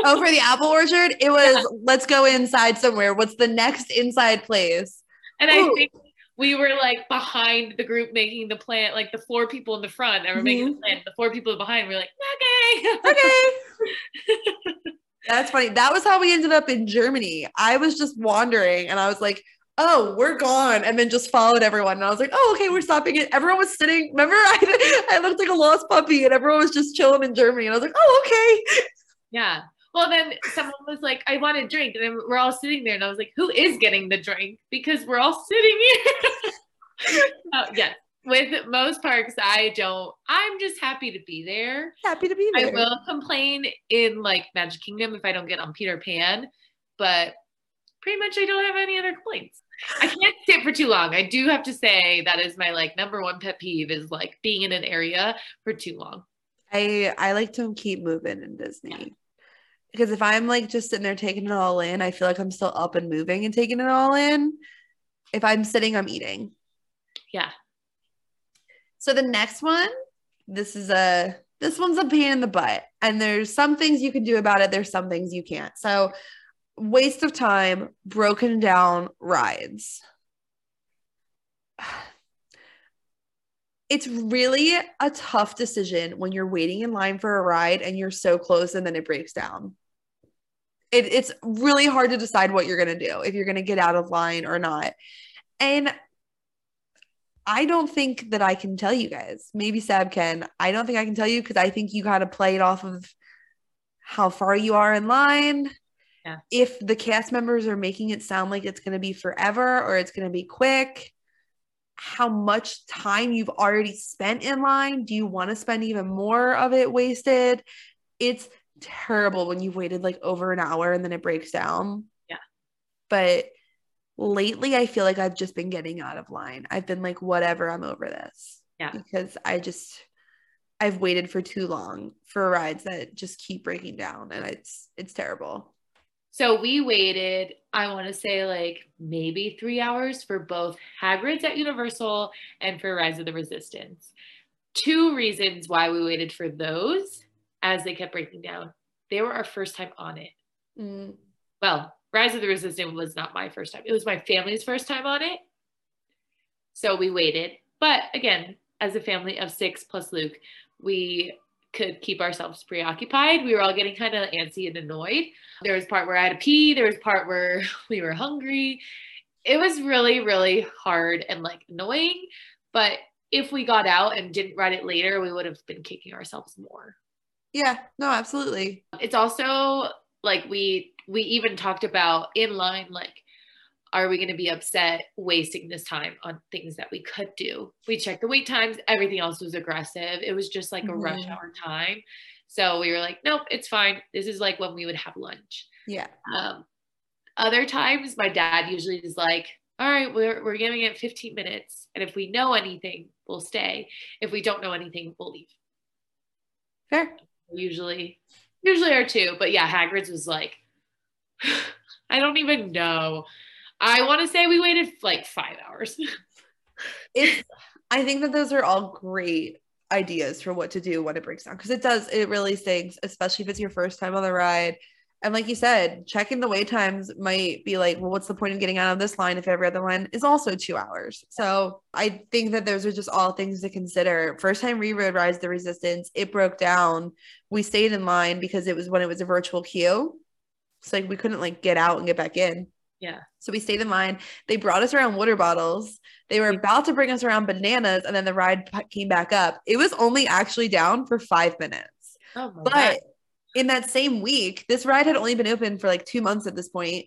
oh, for the apple orchard, it was yeah. let's go inside somewhere. What's the next inside place? And Ooh. I think we were like behind the group making the plan, like the four people in the front that we're mm-hmm. making the mm-hmm. plan. The four people behind were like, okay. Okay. That's funny. That was how we ended up in Germany. I was just wandering and I was like, oh, we're gone. And then just followed everyone. And I was like, oh, okay, we're stopping it. Everyone was sitting. Remember, I, I looked like a lost puppy and everyone was just chilling in Germany. And I was like, oh, okay. Yeah. Well, then someone was like, I want a drink. And we're all sitting there. And I was like, who is getting the drink? Because we're all sitting here. uh, yes. With most parks, I don't, I'm just happy to be there. Happy to be there. I will complain in like Magic Kingdom if I don't get on Peter Pan, but pretty much I don't have any other complaints. I can't sit for too long. I do have to say that is my like number one pet peeve is like being in an area for too long. I I like to keep moving in Disney because if I'm like just sitting there taking it all in, I feel like I'm still up and moving and taking it all in. If I'm sitting, I'm eating. Yeah. So the next one, this is a this one's a pain in the butt. And there's some things you can do about it, there's some things you can't. So waste of time, broken down rides. It's really a tough decision when you're waiting in line for a ride and you're so close and then it breaks down it, it's really hard to decide what you're going to do if you're going to get out of line or not. And I don't think that I can tell you guys. Maybe Sab can. I don't think I can tell you because I think you got to play it off of how far you are in line. Yeah. If the cast members are making it sound like it's going to be forever or it's going to be quick. how much time you've already spent in line. Do you want to spend even more of it wasted? It's terrible when you've waited like over an hour and then it breaks down. Yeah. But lately, I feel like I've just been getting out of line. I've been like, whatever, I'm over this. Yeah. Because I just, I've waited for too long for rides that just keep breaking down and it's, it's terrible. So we waited, I want to say like maybe three hours for both Hagrid's at Universal and for Rise of the Resistance. Two reasons why we waited for those as they kept breaking down. They were our first time on it. Mm. Well, Rise of the Resistance was not my first time. It was my family's first time on it. So we waited. But again, as a family of six plus Luke, we could keep ourselves preoccupied. We were all getting kind of antsy and annoyed. There was part where I had to pee. There was part where we were hungry. It was really, really hard and like annoying. But if we got out and didn't ride it later, we would have been kicking ourselves more. Yeah, no, absolutely. It's also like we we even talked about in line like are we going to be upset wasting this time on things that we could do? We checked the wait times, everything else was aggressive. It was just like a mm-hmm. rush hour time. So we were like, nope, it's fine. This is like when we would have lunch. Yeah. Um, other times, my dad usually is like, all right, we're, we're giving it 15 minutes. And if we know anything, we'll stay. If we don't know anything, we'll leave. Fair. Usually, usually are two. But yeah, Hagrid's was like, I don't even know. I want to say we waited like five hours. it's, I think that those are all great ideas for what to do when it breaks down because it does, it really stinks, especially if it's your first time on the ride. And like you said, checking the wait times might be like, well, what's the point of getting out of this line if every other line is also two hours? So I think that those are just all things to consider. First time we rode Rise the Resistance, it broke down. We stayed in line because it was when it was a virtual queue. So like we couldn't like get out and get back in. Yeah. So we stayed in line. They brought us around water bottles. They were about to bring us around bananas, and then the ride came back up. It was only actually down for five minutes. Oh but God. In that same week, this ride had only been open for like two months at this point.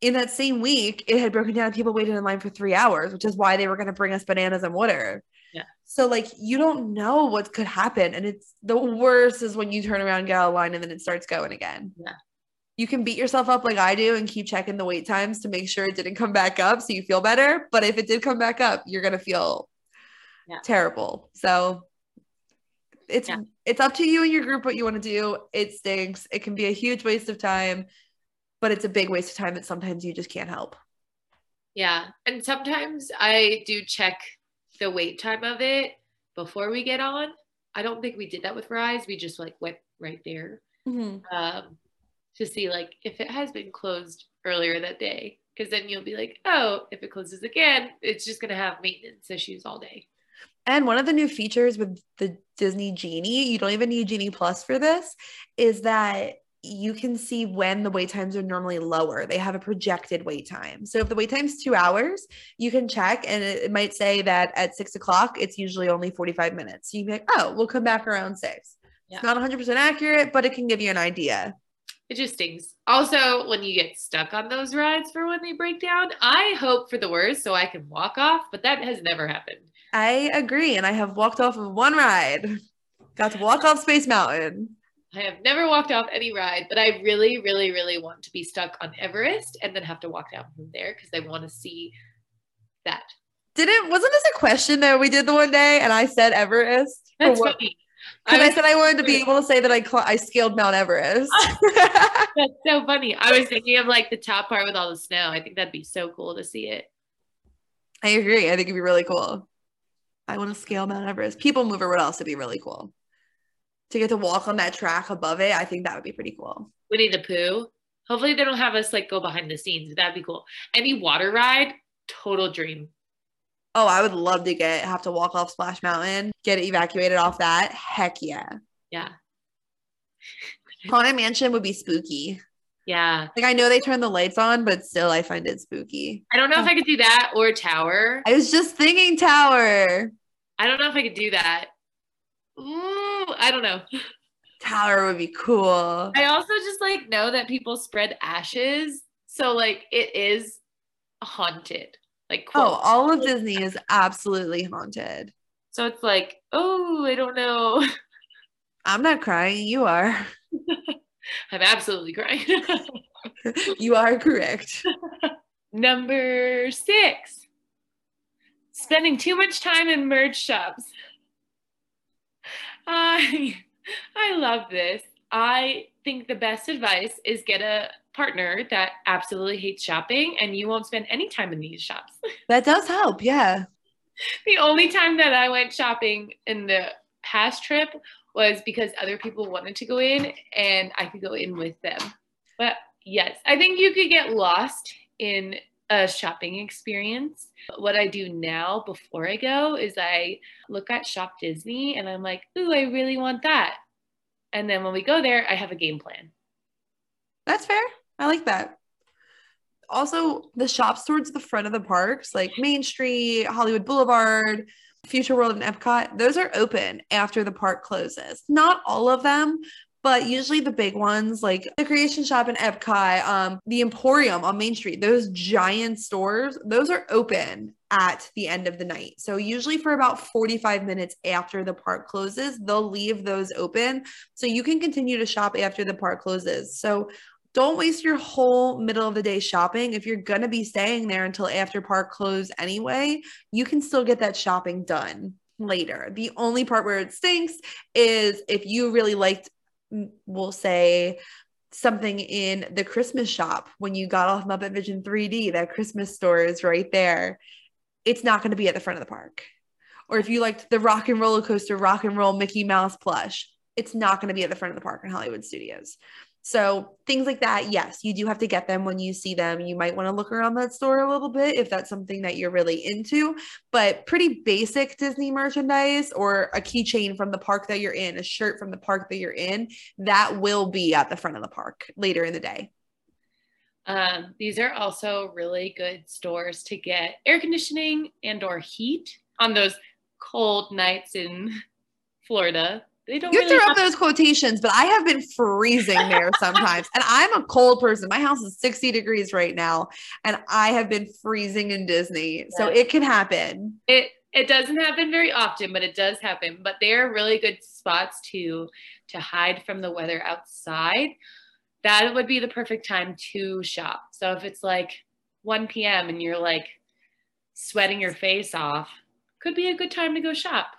In that same week, it had broken down. People waited in line for three hours, which is why they were going to bring us bananas and water. Yeah. So like you don't know what could happen, and it's the worst is when you turn around, get out of line, and then it starts going again. Yeah you can beat yourself up like I do and keep checking the wait times to make sure it didn't come back up so you feel better. But if it did come back up, you're gonna feel yeah. terrible. So it's yeah. it's up to you and your group what you want to do. It stinks. It can be a huge waste of time, but it's a big waste of time that sometimes you just can't help. Yeah. And sometimes I do check the wait time of it before we get on. I don't think we did that with Rise. We just like went right there. Mm-hmm. Um, to see like if it has been closed earlier that day because then you'll be like oh if it closes again it's just going to have maintenance issues all day and one of the new features with the disney genie you don't even need genie plus for this is that you can see when the wait times are normally lower. They have a projected wait time. So if the wait time is two hours, you can check and it, it might say that at six o'clock, it's usually only 45 minutes. So you can be like, oh, we'll come back around six. Yeah. It's not 100% accurate, but it can give you an idea it just stings. Also, when you get stuck on those rides for when they break down, I hope for the worst so I can walk off, but that has never happened. I agree. And I have walked off of one ride. Got to walk off Space Mountain. I have never walked off any ride, but I really, really, really want to be stuck on Everest and then have to walk down from there because I want to see that. Didn't wasn't this a question that we did the one day and I said Everest? That's funny. Because I, I, said I wanted to be able to say that I cl- I scaled Mount Everest. That's so funny. I was thinking of like the top part with all the snow. I think that'd be so cool to see it. I agree. I think it'd be really cool. I want to scale Mount Everest. People Mover would also be really cool. To get to walk on that track above it, I think that would be pretty cool. Winnie the Pooh. Hopefully they don't have us like go behind the scenes. That'd be cool. Any water ride, total dream. Oh, I would love to get have to walk off Splash Mountain, get evacuated off that. Heck yeah. Yeah. Haunted Mansion would be spooky. Yeah. Like I know they turn the lights on, but still I find it spooky. I don't know if I could do that or Tower. I was just thinking Tower. I don't know if I could do that. Ooh, I don't know. Tower would be cool. I also just like know that people spread ashes. So like it is haunted. Like Oh, all of Disney is absolutely haunted. So it's like, oh, I don't know. I'm not crying. You are. I'm absolutely crying. you are correct. Number six, spending too much time in merch shops. I I love this. I think the best advice is get a partner that absolutely hates shopping and you won't spend any time in these shops. That does help. Yeah. the only time that I went shopping in the past trip was because other people wanted to go in and I could go in with them. But yes, I think you could get lost in a shopping experience. What I do now before I go is I look at Shop Disney and I'm like, ooh, I really want that. And then when we go there, I have a game plan. That's fair. I like that. Also, the shops towards the front of the parks, like Main Street, Hollywood Boulevard, Future World, and Epcot, those are open after the park closes. Not all of them, but usually the big ones like the Creation Shop in Epcot, um, the Emporium on Main Street, those giant stores, those are open at the end of the night. So usually for about 45 minutes after the park closes, they'll leave those open so you can continue to shop after the park closes. So don't waste your whole middle of the day shopping. If you're going to be staying there until after park close anyway, you can still get that shopping done later. The only part where it stinks is if you really liked, mm, we'll say, something in the Christmas shop when you got off Muppet Vision 3D, that Christmas store is right there. It's not going to be at the front of the park. Or if you liked the rock and roller coaster, rock and roll Mickey Mouse plush, it's not going to be at the front of the park in Hollywood Studios. So things like that, yes, you do have to get them when you see them. You might want to look around that store a little bit if that's something that you're really into, but pretty basic Disney merchandise or a keychain from the park that you're in, a shirt from the park that you're in, that will be at the front of the park later in the day. Um, these are also really good stores to get air conditioning and or heat on those cold nights in Florida. They don't You really have- up those quotations, but I have been freezing there sometimes. and I'm a cold person. My house is 60 degrees right now, and I have been freezing in Disney. So it can happen. it it doesn't happen very often, but it does happen. But they're really good spots to to hide from the weather outside. That would be the perfect time to shop. So if it's like 1 p.m. and you're like sweating your face off, could be a good time to go shop.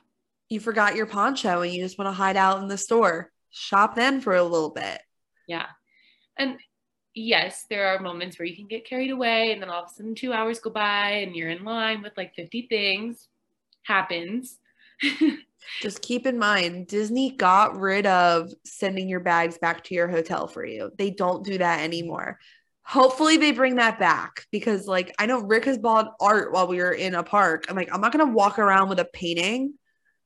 You forgot your poncho and you just want to hide out in the store. Shop then for a little bit. Yeah. And yes, there are moments where you can get carried away and then all of a sudden two hours go by and you're in line with like 50 things. Happens. Just keep in mind, Disney got rid of sending your bags back to your hotel for you. They don't do that anymore. Hopefully, they bring that back because, like, I know Rick has bought art while we were in a park. I'm like, I'm not going to walk around with a painting.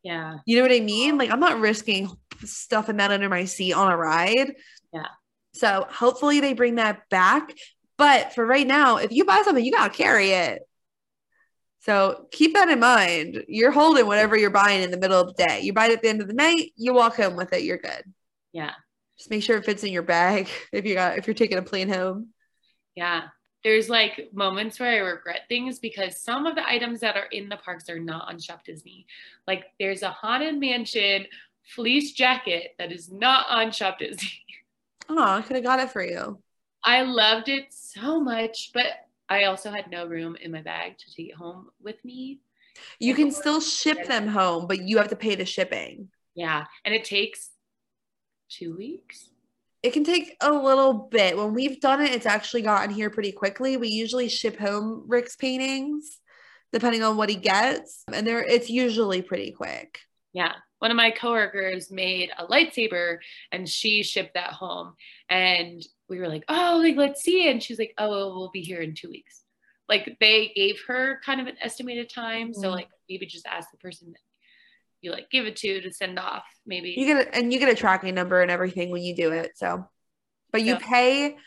Yeah. You know what I mean? Like, I'm not risking stuffing that under my seat on a ride. Yeah. So, hopefully, they bring that back. But for right now, if you buy something, you got to carry it. So keep that in mind. You're holding whatever you're buying in the middle of the day. You buy it at the end of the night, you walk home with it, you're good. Yeah. Just make sure it fits in your bag if you got if you're taking a plane home. Yeah. There's like moments where I regret things because some of the items that are in the parks are not on Shop Disney. Like there's a Haunted Mansion fleece jacket that is not on Shop Disney. Oh, I could have got it for you. I loved it so much, but I also had no room in my bag to take it home with me. You can still ship them home, but you have to pay the shipping. Yeah. And it takes two weeks. It can take a little bit. When we've done it, it's actually gotten here pretty quickly. We usually ship home Rick's paintings depending on what he gets, and there it's usually pretty quick. Yeah. One of my coworkers made a lightsaber and she shipped that home. And we were like, oh, like, let's see it. And she's like, oh, well, we'll be here in two weeks. Like, they gave her kind of an estimated time. So, Mhm. like, maybe just ask the person you like give it to to send off. Maybe. You get a, and you get a tracking number and everything when you do it. So, but you Yeah. pay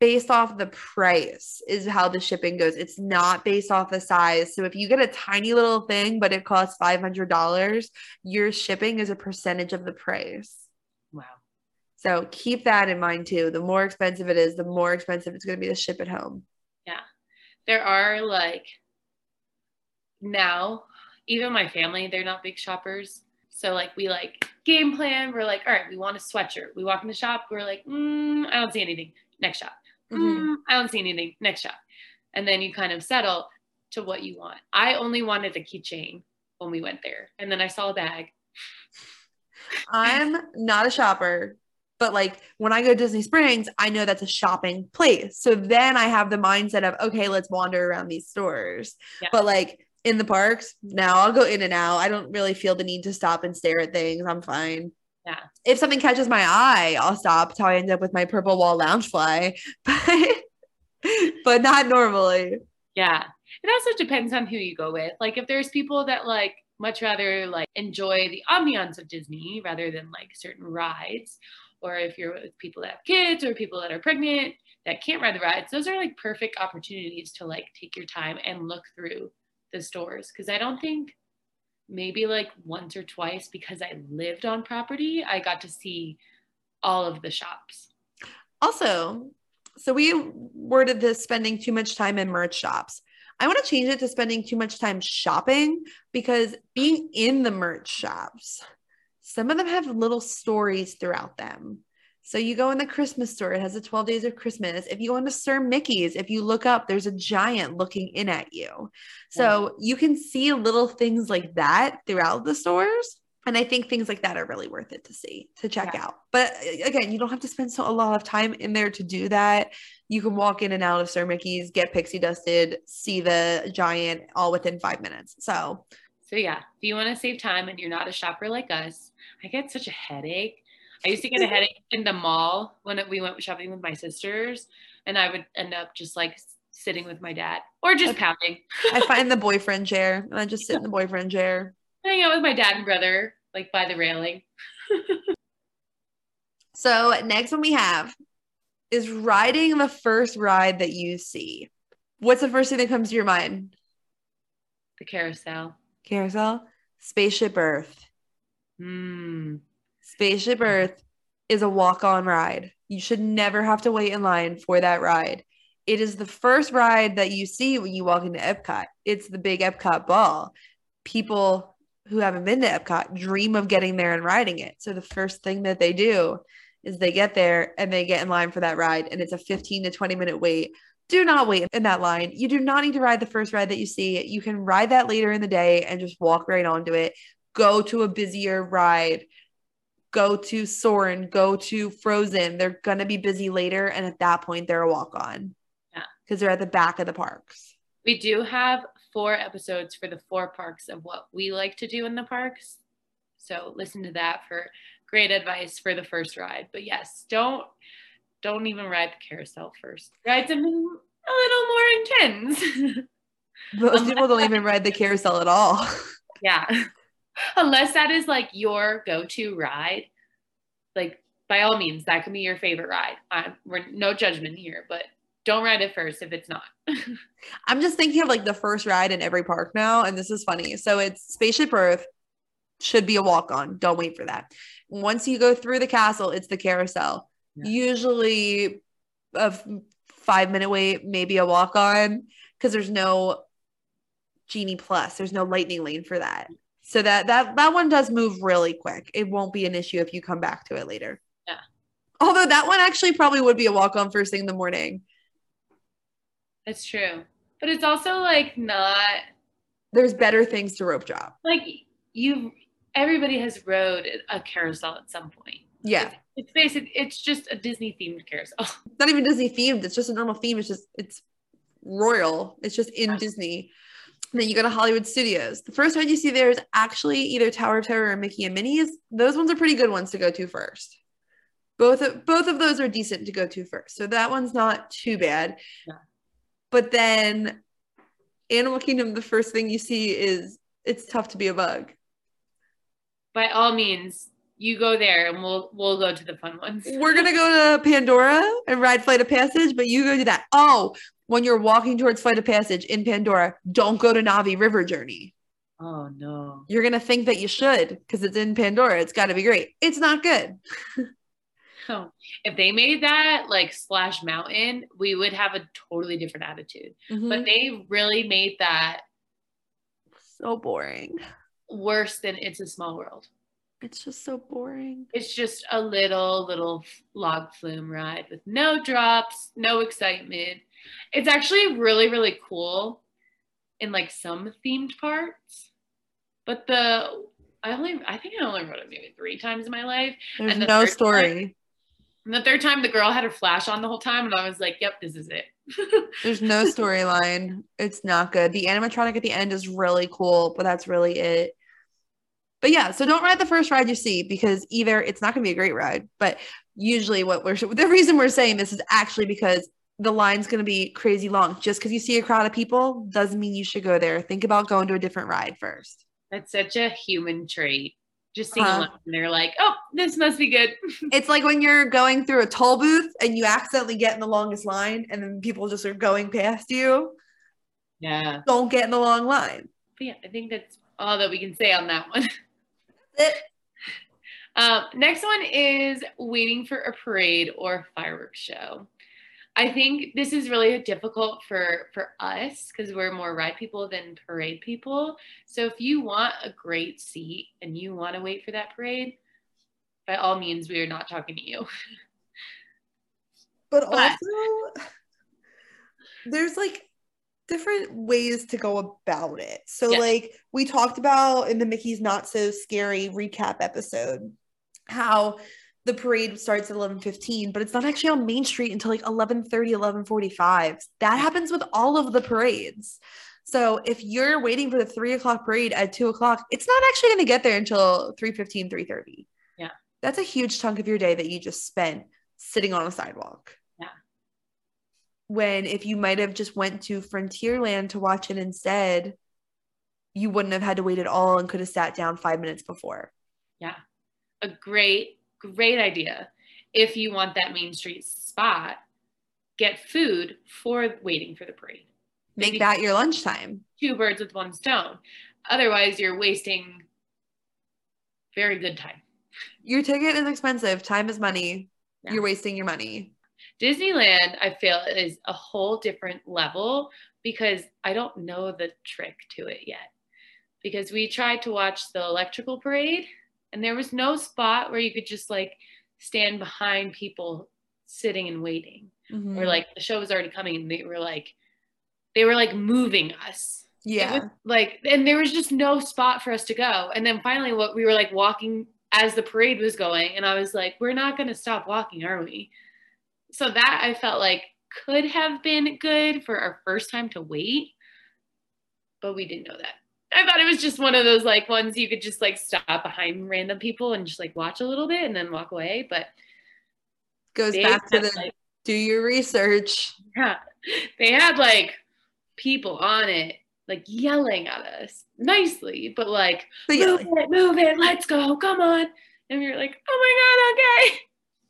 based off the price is how the shipping goes. It's not based off the size. So if you get a tiny little thing, but it costs five hundred dollars, your shipping is a percentage of the price. wow. So keep that in mind too. The more expensive it is, the more expensive it's going to be to ship it home. Yeah. There are like now, even my family, they're not big shoppers. So like we like game plan. We're like, all right, we want a sweatshirt. We walk in the shop. We're like, mm, I don't see anything. Next shop. Mhm. Mm, I don't see anything. Next shop. And then you kind of settle to what you want. I only wanted a keychain when we went there, and then I saw a bag. I'm not a shopper, but like when I go to Disney Springs, I know that's a shopping place. So then I have the mindset of, okay, let's wander around these stores. Yeah. But like in the parks, now I'll go in and out. I don't really feel the need to stop and stare at things. I'm fine. Yeah. If something catches my eye, I'll stop. That's how I end up with my purple wall Loungefly, but but not normally. Yeah. It also depends on who you go with. Like if there's people that like much rather like enjoy the ambiance of Disney rather than like certain rides, or if you're with people that have kids or people that are pregnant that can't ride the rides, those are like perfect opportunities to like take your time and look through the stores. Cause I don't think maybe like once or twice because I lived on property, I got to see all of the shops. Also, so we worded this spending too much time in merch shops. I want to change it to spending too much time shopping because being in the merch shops, some of them have little stories throughout them. So you go in the Christmas store, it has the 12 days of Christmas. If you go into Sir Mickey's, if you look up, there's a giant looking in at you. So you can see little things like that throughout the stores. And I think things like that are really worth it to see, to check Yeah. out. But uh, again, you don't have to spend so a lot of time in there to do that. You can walk in and out of Sir Mickey's, get pixie dusted, see the giant all within five minutes. So So yeah, if you want to save time and you're not a shopper like us, I get such a headache. I used to get a headache in the mall when we went shopping with my sisters, and I would end up just like sitting with my dad or just pounding. I find the boyfriend chair and I just sit in the boyfriend chair. Hang out with my dad and brother, like by the railing. So next one we have is riding the first ride that you see. What's the first thing that comes to your mind? The carousel. Carousel? Spaceship Earth. Hmm. Spaceship Earth is a walk-on ride. You should never have to wait in line for that ride. It is the first ride that you see when you walk into Epcot. It's the big Epcot ball. People who haven't been to Epcot dream of getting there and riding it. So the first thing that they do is they get there and they get in line for that ride and it's a 15 to 20 minute wait. Do not wait in that line. You do not need to ride the first ride that you see. You can ride that later in the day and just walk right onto it. Go to a busier ride go to Soarin', go to Frozen. They're gonna be busy later, and at that point, they're a walk on. Yeah. because they're at the back of the parks. We do have four episodes for the four parks of what we like to do in the parks. So listen to that for great advice for the first ride. But yes, don't don't even ride the carousel first. Ride something a little more intense. Most Um, people don't even ride the carousel at all. yeah. Unless that is like your go-to ride. Like by all means, that can be your favorite ride. I'm, we're no judgment here, but don't ride it first if it's not. I'm just thinking of like the first ride in every park now, and this is funny. So it's Spaceship Earth should be a walk on. Don't wait for that. Once you go through the castle, it's the carousel. Yeah. Usually a f- five minute wait, maybe a walk on, because there's no Genie Plus. There's no lightning lane for that. So that that that one does move really quick. It won't be an issue if you come back to it later. Yeah. Although that one actually probably would be a walk on first thing in the morning. That's true. But it's also like not There's better things to rope drop. like you everybody has rode a carousel at some point. Yeah. It's basic it's just a Disney themed carousel. It's not even Disney themed. It's just a normal theme. It's just it's royal. It's just in Yeah. Disney. And then you go to Hollywood Studios. The first ride you see there is actually either Tower of Terror or Mickey and Minnie's. Those ones are pretty good ones to go to first. Both of, both of those are decent to go to first. So that one's not too bad. Yeah. But then Animal Kingdom, the first thing you see is it's tough to be a bug. By all means, you go there and we'll we'll go to the fun ones. We're gonna go to Pandora and ride Flight of Passage, but you go do that. Oh, when you're walking towards Flight of Passage in Pandora, don't go to Na'vi River Journey. Oh no. You're gonna think that you should because it's in Pandora. It's got to be great. It's not good. Oh, if they made that like Splash Mountain, we would have a totally different attitude. Mhm. But they really made that So boring. Worse than It's a Small World. It's just so boring. It's just a little, little log flume ride with no drops, no excitement. It's actually really, really cool in like some themed parts. But the I only I think I only rode it maybe three times in my life. There's And the no story. And the third time the girl had her flash on the whole time and I was like, Yep, this is it. There's no storyline. It's not good. The animatronic at the end is really cool, but that's really it. But yeah, so don't ride the first ride you see because either it's not going to be a great ride, but usually what we're the reason we're saying this is actually because the line's going to be crazy long. Just because you see a crowd of people doesn't mean you should go there. Think about going to a different ride first. That's such a human trait. Just seeing Huh. a line and they're like, Oh, this must be good. It's like when you're going through a toll booth and you accidentally get in the longest line and then people just are going past you. Yeah. Don't get in the long line. But yeah, I think that's all that we can say on that one. It- Um, next one is waiting for a parade or fireworks show. I think this is really difficult for for us because we're more ride people than parade people. So if you want a great seat and you want to wait for that parade, by all means, we are not talking to you. But But- also, there's like different ways to go about it. So, Yes. like we talked about in the Mickey's Not So Scary recap episode, how the parade starts at 11:15, but it's not actually on Main Street until like 11:30, 11:45. That happens with all of the parades. So if you're waiting for the three o'clock parade at two o'clock, it's not actually going to get there until 3:15, 3:30. Yeah. That's a huge chunk of your day that you just spent sitting on a sidewalk when if you might have just went to Frontierland to watch it instead, you wouldn't have had to wait at all and could have sat down five minutes before. Yeah. A great, great idea. If you want that Main Street spot, get food for waiting for the parade. Make Maybe- that your lunchtime. two birds with one stone. Otherwise, you're wasting very good time. Your ticket is expensive. Time is money. Yeah. You're wasting your money. Disneyland, I feel, is a whole different level because I don't know the trick to it yet. Because we tried to watch the electrical parade and there was no spot where you could just like stand behind people sitting and waiting. Mhm. Or like the show was already coming and they were like, they were like moving us. Yeah. was, like and there was just no spot for us to go and then finally what we were like walking as the parade was going and i was like we're not going to stop walking are we so that i felt like could have been good for our first time to wait but we didn't know that i thought it was just one of those like ones you could just like stop behind random people and just like watch a little bit and then walk away but Goes back to the like, do your research. yeah, they had like people on it like yelling at us nicely but like move it, move it, let's go, come on. And we were like, oh my God, okay.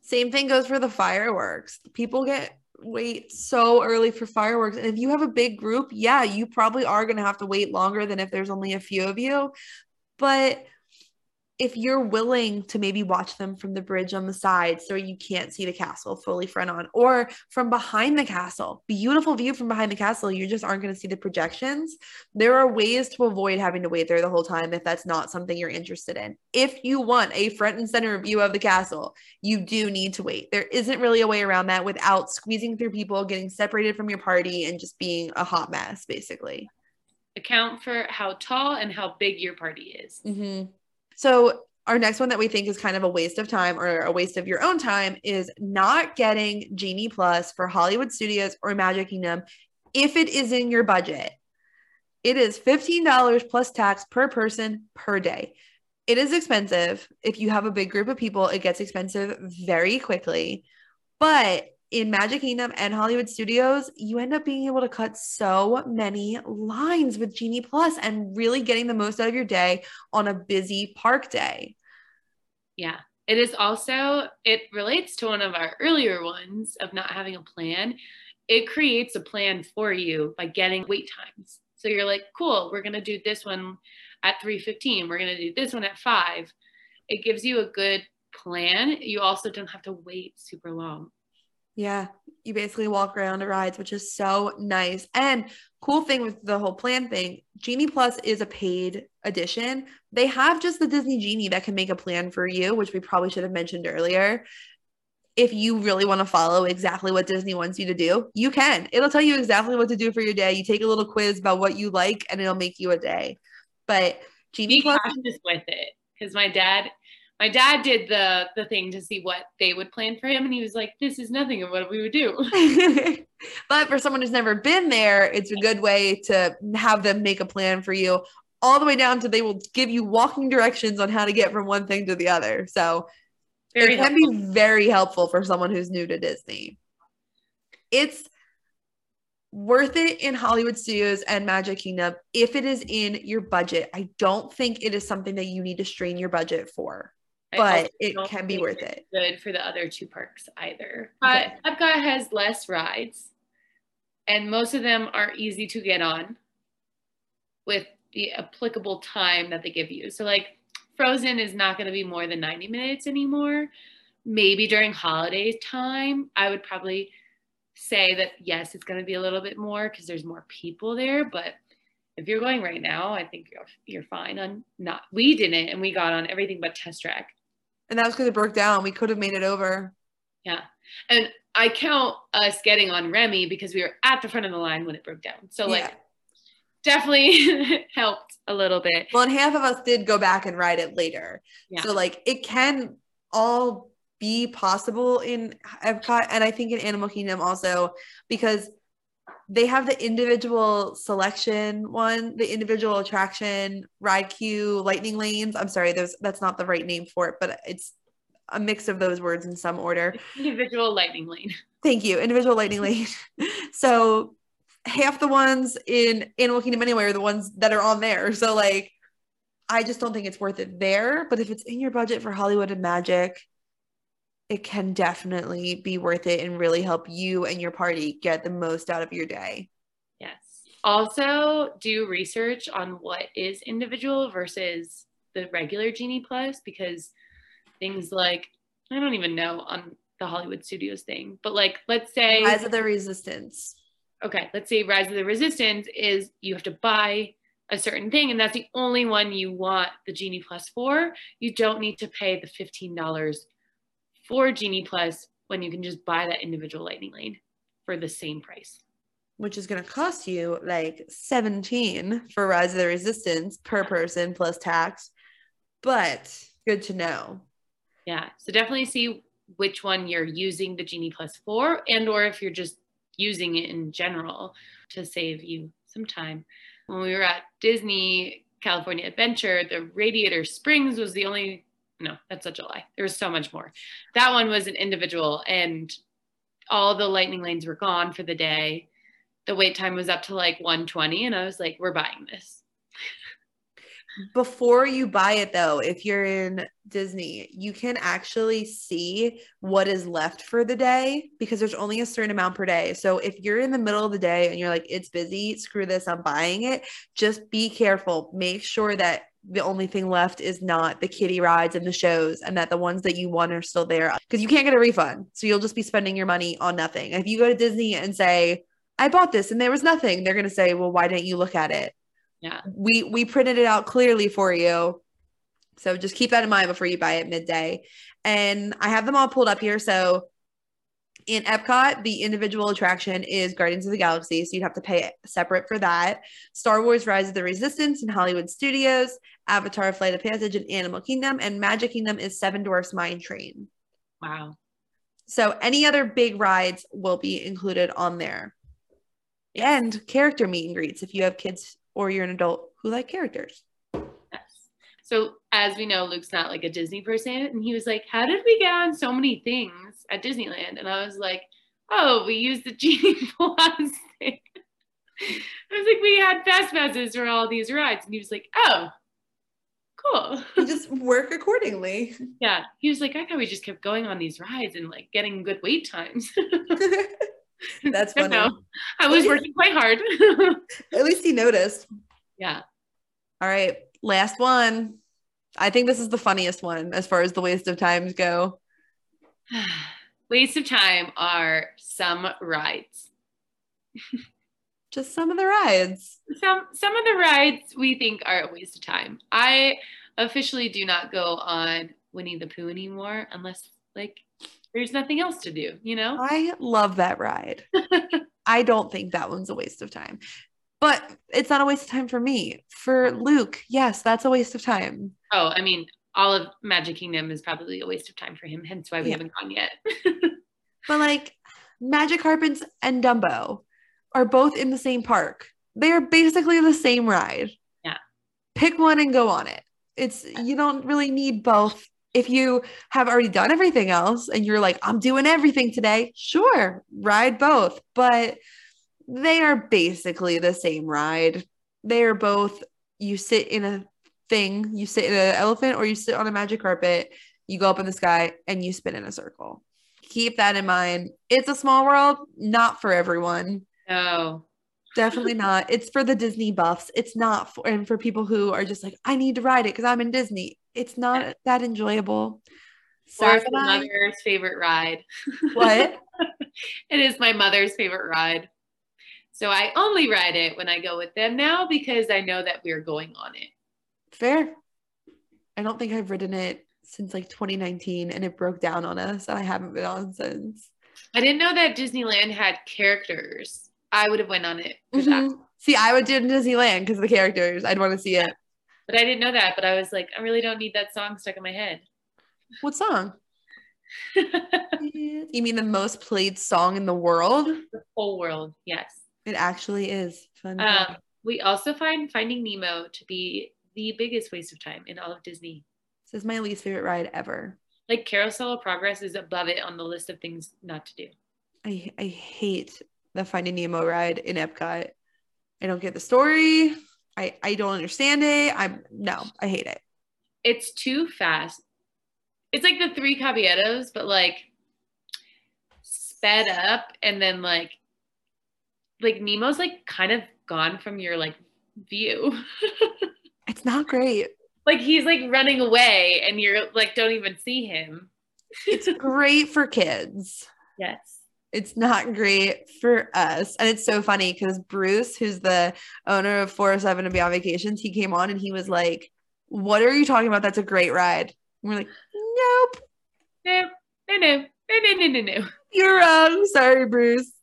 Same thing goes for the fireworks. People get wait so early for fireworks. And if you have a big group, yeah, you probably are going to have to wait longer than if there's only a few of you. But if you're willing to maybe watch them from the bridge on the side so you can't see the castle fully front on or from behind the castle, beautiful view from behind the castle, you just aren't going to see the projections. There are ways to avoid having to wait there the whole time if that's not something you're interested in. If you want a front and center view of the castle, you do need to wait. There isn't really a way around that without squeezing through people, getting separated from your party, and just being a hot mess, basically. Account for how tall and how big your party is. Mm-hmm. So, our next one that we think is kind of a waste of time or a waste of your own time is not getting Genie Plus for Hollywood Studios or Magic Kingdom if it is in your budget. It is $15 plus tax per person per day. It is expensive. If you have a big group of people, it gets expensive very quickly. But in Magic Kingdom and Hollywood Studios, you end up being able to cut so many lines with Genie Plus and really getting the most out of your day on a busy park day. Yeah. It is also, it relates to one of our earlier ones of not having a plan. It creates a plan for you by getting wait times. So you're like, cool, we're going to do this one at 3.15. We're going to do this one at 5. It gives you a good plan. You also don't have to wait super long. Yeah. You basically walk around the rides, which is so nice. And cool thing with the whole plan thing, Genie Plus is a paid edition. They have just the Disney Genie that can make a plan for you, which we probably should have mentioned earlier. If you really want to follow exactly what Disney wants you to do, you can. It'll tell you exactly what to do for your day. You take a little quiz about what you like and it'll make you a day. But Genie Be Plus cautious with it because my dad, my dad did the the thing to see what they would plan for him, and he was like, "This is nothing of what we would do." but for someone who's never been there, it's a good way to have them make a plan for you all the way down to they will give you walking directions on how to get from one thing to the other. So Very it can helpful. be very helpful for someone who's new to Disney. It's worth it in Hollywood Studios and Magic Kingdom if it is in your budget. I don't think it is something that you need to strain your budget for, but it can be worth it. Good for the other two parks either. Okay. But Epcot has less rides, and most of them are easy to get on with the applicable time that they give you. So, like Frozen is not going to be more than 90 minutes anymore. Maybe during holiday time, I would probably say that yes, it's going to be a little bit more because there's more people there. But if you're going right now, I think you're you're fine on not. We didn't, and we got on everything but Test Track. And that was because it broke down. We could have made it over. Yeah. And I count us getting on Remy because we were at the front of the line when it broke down. So like Yeah. definitely helped a little bit. Well, and half of us did go back and ride it later. Yeah. So like it can all be possible in Epcot and I think in Animal Kingdom also because they have the individual selection one, the individual attraction, ride queue, lightning lanes. I'm sorry, there's that's not the right name for it, but it's a mix of those words in some order. Individual lightning lane. Thank you. Individual lightning lane. so half the ones in Animal Kingdom anyway are the ones that are on there. So like I just don't think it's worth it there. But if it's in your budget for Hollywood and Magic, it can definitely be worth it and really help you and your party get the most out of your day. Yes. Also do research on what is individual versus the regular Genie Plus because things like I don't even know on the Hollywood Studios thing, but like let's say Rise of the Resistance. okay, let's say Rise of the Resistance is you have to buy a certain thing, and that's the only one you want the Genie Plus for. You don't need to pay the $15 for Genie Plus when you can just buy that individual Lightning Lane for the same price. Which is going to cost you like 17 for Rise of the Resistance per person plus tax. But good to know. Yeah, so definitely see which one you're using the Genie Plus for, and or if you're just using it in general to save you some time. When we were at Disney California Adventure, the Radiator Springs was the only. No, that's such a lie. There was so much more. That one was an individual, and all the lightning lanes were gone for the day. The wait time was up to like 120, and I was like, "We're buying this." before you buy it though if you're in disney you can actually see what is left for the day because there's only a certain amount per day so if you're in the middle of the day and you're like it's busy screw this i'm buying it just be careful make sure that the only thing left is not the kiddie rides and the shows and that the ones that you want are still there. Because you can't get a refund. So you'll just be spending your money on nothing. If you go to disney and say i bought this and there was nothing they're going to say well why didn't you look at it? Yeah. we we printed it out clearly for you. So just keep that in mind before you buy it midday. And i have them all pulled up here. So in epcot the individual attraction is guardians of the galaxy. So you'd have to pay separate for that. Star wars rise of the resistance in hollywood studios avatar flight of passage and animal kingdom and magic kingdom is seven dwarfs mine train Wow. so any other big rides will be included on there and character meet and greets if you have kids or you're an adult who like characters Yes. So as we know, Luke's not like a Disney person, and he was like, "How did we get on so many things at Disneyland?" And I was like, "Oh, we used the Genie Plus thing." I was like, "We had fast passes for all these rides," and he was like, "Oh, cool." you just work accordingly. yeah, he was like, "I thought we just kept going on these rides and like getting good wait times." That's funny. no, I was working quite hard. At least he noticed. yeah. All right, last one. I think this is the funniest one as far as the waste of times go. waste of time are some rides. Just some of the rides. Some some of the rides we think are a waste of time. I officially do not go on Winnie the Pooh anymore unless like there's nothing else to do, you know? I love that ride. I don't think that one's a waste of time. But it's not a waste of time for me. For Luke, yes, that's a waste of time. Oh, I mean, all of Magic Kingdom is probably a waste of time for him, hence why we Yeah. haven't gone yet. But like Magic Carpets and Dumbo are both in the same park. They are basically the same ride. Yeah. Pick one and go on it. It's you don't really need both. If you have already done everything else and you're like, I'm doing everything today, sure, ride both. But they are basically the same ride. They are both, you sit in a thing, you sit in an elephant or you sit on a magic carpet, you go up in the sky and you spin in a circle keep that in mind. It's a small world, not for everyone. No. Definitely not. It's for the Disney buffs. It's not for and for people who are just like, I need to ride it because I'm in Disney. It's not that enjoyable. Or Sarah my mother's favorite ride. what? it is my mother's favorite ride. So I only ride it when I go with them now because I know that we're going on it. Fair. I don't think I've ridden it since like 2019 and it broke down on us and I haven't been on since. I didn't know that Disneyland had characters. I would have went on it for that. Mhm. See, I would do it in Disneyland because the characters. I'd want to see it. But I didn't know that. But I was like, I really don't need that song stuck in my head. What song? You mean the most played song in the world? the whole world, yes. It actually is. Fun. Um, we also find Finding Nemo to be the biggest waste of time in all of Disney. this is my least favorite ride ever. Like Carousel of Progress is above it on the list of things not to do. I I hate the Finding Nemo ride in Epcot. I don't get the story. I I don't understand it. I'm no, I hate it. It's too fast. It's like the three caballeros, but like sped up and then like like Nemo's like kind of gone from your like view. It's not great. like he's like running away and you're like don't even see him. It's great for kids. Yes. It's not great for us. And it's so funny because Bruce, who's the owner of 407 and Beyond Vacations, he came on and he was like, What are you talking about? That's a great ride. And we're like, Nope, No, no, no, no, no, no, no, you're wrong. Sorry, Bruce.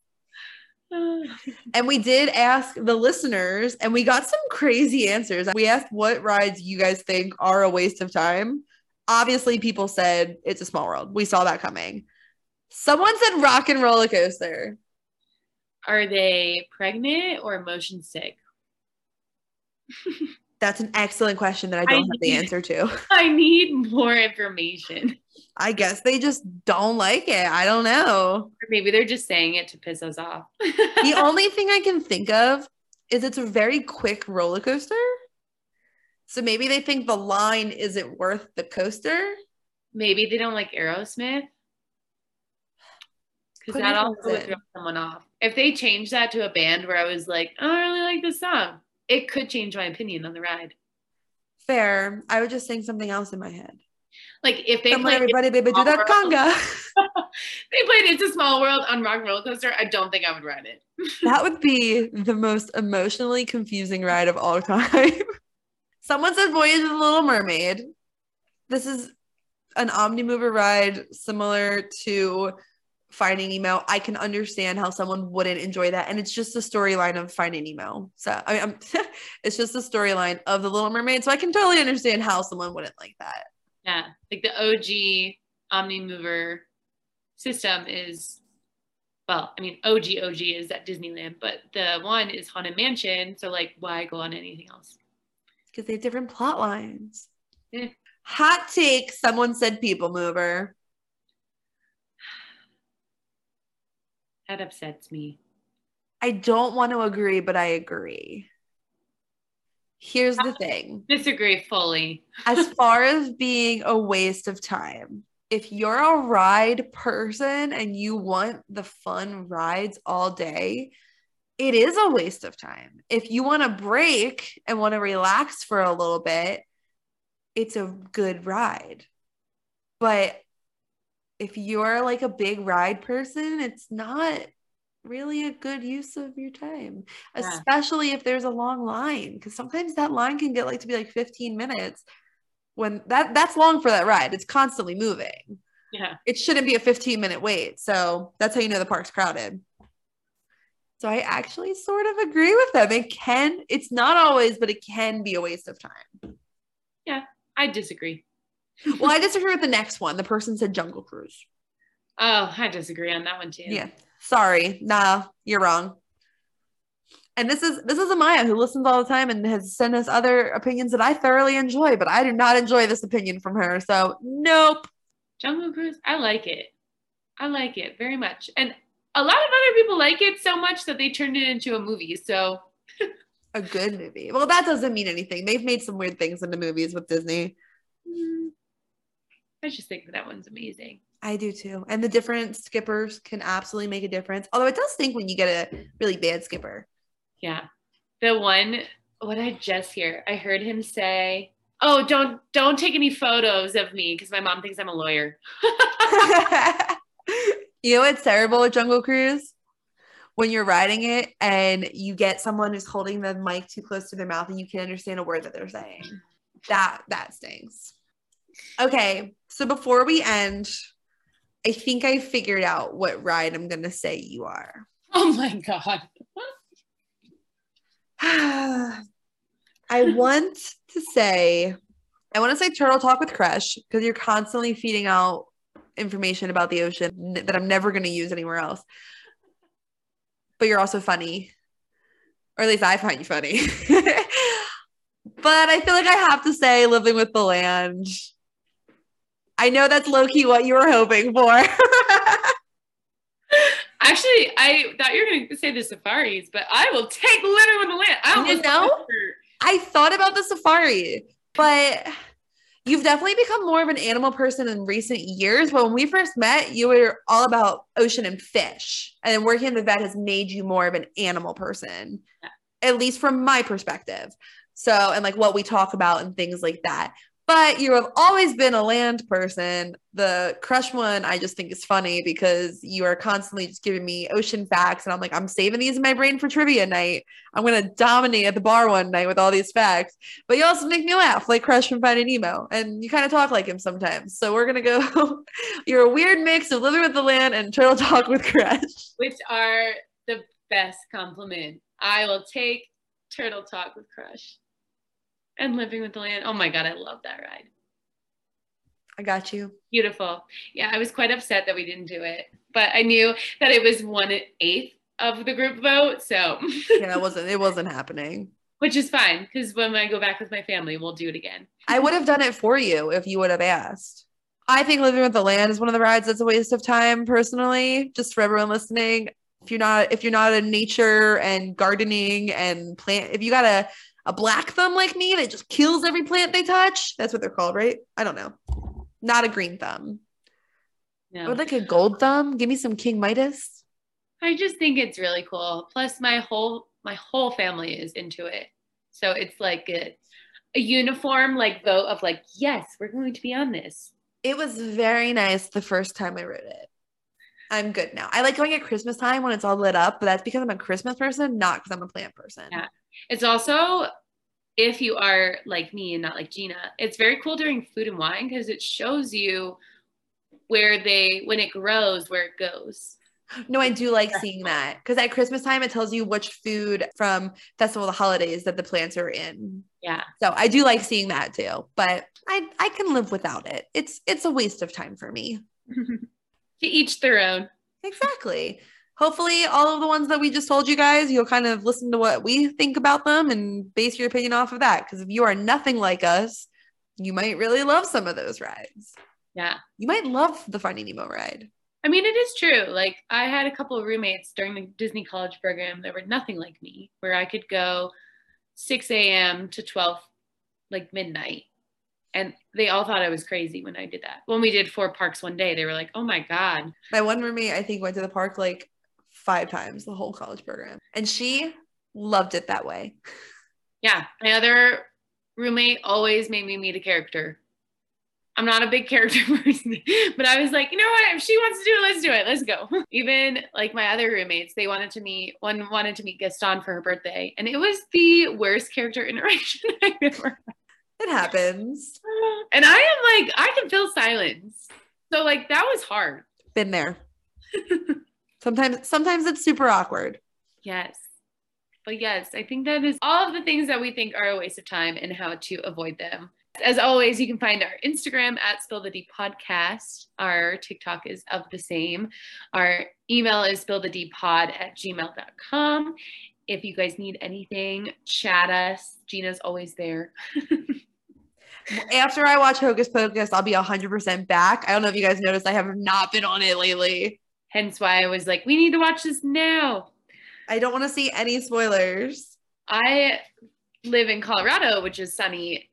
And we did ask the listeners, and we got some crazy answers. We asked what rides you guys think are a waste of time. Obviously, people said it's a small world. We saw that coming. Someone said rock and roller coaster. Are they pregnant or motion sick? That's an excellent question that I don't I have the answer to. I need more information. I guess they just don't like it. I don't know. Or maybe they're just saying it to piss us off. The only thing I can think of is it's a very quick roller coaster. So maybe they think the line isn't worth the coaster. maybe they don't like Aerosmith. Because that also would throw someone off. If they change that to a band where I was like, I really like this song, it could change my opinion on the ride. Fair. I would just sing something else in my head. Like if they Come played, everybody, baby, do that conga. they played "It's a Small World" on Rock and Roller Coaster, I don't think I would ride it. that would be the most emotionally confusing ride of all time. Someone said Voyage of the Little Mermaid. This is an Omnimover ride similar to Finding Nemo. I can understand how someone wouldn't enjoy that. And it's just the storyline of Finding Nemo. So, I mean, I'm, it's just the storyline of The Little Mermaid. So I can totally understand how someone wouldn't like that. Yeah, like the OG Omnimover system is, well, I mean, OG OG is at Disneyland, but the one is Haunted Mansion. So like, why go on anything else? because they have different plot lines. Hot take someone said People Mover. That upsets me. I don't want to agree, but I agree. Here's the thing Disagree fully. as far as being a waste of time, if you're a ride person and you want the fun rides all day, it is a waste of time. If you want to break and want to relax for a little bit, it's a good ride. But if you're like a big ride person, it's not really a good use of your time, Yeah. especially if there's a long line. Because sometimes that line can get like to be like 15 minutes when that that's long for that ride. It's constantly moving. Yeah. It shouldn't be a 15 minute wait. So that's how you know the park's crowded. So I actually sort of agree with them. It can, it's not always, but it can be a waste of time. Yeah, I disagree. Well, I disagree with the next one. The person said Jungle Cruise. Oh, I disagree on that one too. Yeah. Sorry. Nah, you're wrong. And this is this is Amaya who listens all the time and has sent us other opinions that I thoroughly enjoy, but I do not enjoy this opinion from her. So nope. Jungle Cruise, I like it. I like it very much. And a lot of other people like it so much that they turned it into a movie. So A good movie. Well, that doesn't mean anything. They've made some weird things into movies with Disney. mm, I just think that one's amazing. I do too. And the different skippers can absolutely make a difference. Although it does stink when you get a really bad skipper. Yeah. The one what I just hear, I heard him say, "Oh, don't don't take any photos of me because my mom thinks I'm a lawyer." you know what's terrible with Jungle Cruise? When you're riding it and you get someone who's holding the mic too close to their mouth and you can't understand a word that they're saying. That that stings. Okay, so before we end, I think I figured out what ride I'm gonna say you are. Oh my god. I want to say, I want to say Turtle Talk with Crush because you're constantly feeding out information about the ocean that I'm never going to use anywhere else. But you're also funny, or at least I find you funny. but I feel like I have to say, Living with the Land. I know that's low key what you were hoping for. Actually, I thought you were going to say the safaris, but I will take living with the land. I You almost know? I thought about the safari, but you've definitely become more of an animal person in recent years. But when we first met, you were all about ocean and fish, and then working in the vet has made you more of an animal person, at least from my perspective. So, and like what we talk about and things like that. But you have always been a land person. The crush one, I just think is funny because you are constantly just giving me ocean facts. And I'm like, I'm saving these in my brain for trivia night. I'm going to dominate at the bar one night with all these facts. But you also make me laugh like Crush from Finding Nemo. And you kind of talk like him sometimes. So we're going to go. You're a weird mix of living with the land and turtle talk with Crush. which are the best compliment. I will take Turtle Talk with Crush and Living with the Land. Oh my God, I love that ride. I got you. Beautiful. Yeah, I was quite upset that we didn't do it, but I knew that it was one eighth of the group vote. So, Yeah, it wasn't, it wasn't happening. which is fine because when I go back with my family, we'll do it again. I would have done it for you if you would have asked. I think living with the land is one of the rides that's a waste of time personally, just for everyone listening. If you're not if you're not in nature and gardening and plant if you got a black thumb like me that just kills every plant they touch, that's what they're called, right? I don't know. Not a green thumb. I would like a gold thumb. Give me some King Midas. I just think it's really cool. Plus, my whole my whole family is into it, so it's like a, a uniform like vote of like, yes, we're going to be on this. It was very nice the first time I wrote it. I'm good now. I like going at Christmas time when it's all lit up, but that's because I'm a Christmas person, not because I'm a plant person. Yeah. It's also if you are like me and not like Gina, it's very cool during food and wine because it shows you where they when it grows where it goes. No, I do like seeing that because at Christmas time it tells you which food from Festival of the Holidays that the plants are in. Yeah. So I do like seeing that too, but I I can live without it. It's it's a waste of time for me. to each their own. Exactly. Hopefully, all of the ones that we just told you guys, you'll kind of listen to what we think about them and base your opinion off of that. Because if you are nothing like us, you might really love some of those rides. Yeah. You might love the Finding Nemo ride. I mean, it is true. Like, I had a couple of roommates during the Disney College program that were nothing like me, where I could go 6 a.m. to 12, like midnight. And they all thought I was crazy when I did that. When we did four parks one day, they were like, oh my God. My one roommate, I think, went to the park like five times the whole college program, and she loved it that way. Yeah. My other roommate always made me meet a character. I'm not a big character person, but I was like, you know what? If she wants to do it, let's do it. Let's go. Even like my other roommates, they wanted to meet, one wanted to meet Gaston for her birthday. And it was the worst character interaction I've ever had. It happens. And I am like, I can feel silence. So like that was hard. Been there. Sometimes sometimes it's super awkward. Yes. But yes, I think that is all of the things that we think are a waste of time and how to avoid them. As always, you can find our Instagram at Spill the Deep Podcast. Our TikTok is of the same. Our email is spill the d pod at gmail.com. If you guys need anything, chat us. Gina's always there. After I watch Hocus Pocus, I'll be 100% back. I don't know if you guys noticed, I have not been on it lately. Hence why I was like, we need to watch this now. I don't want to see any spoilers. I live in Colorado, which is sunny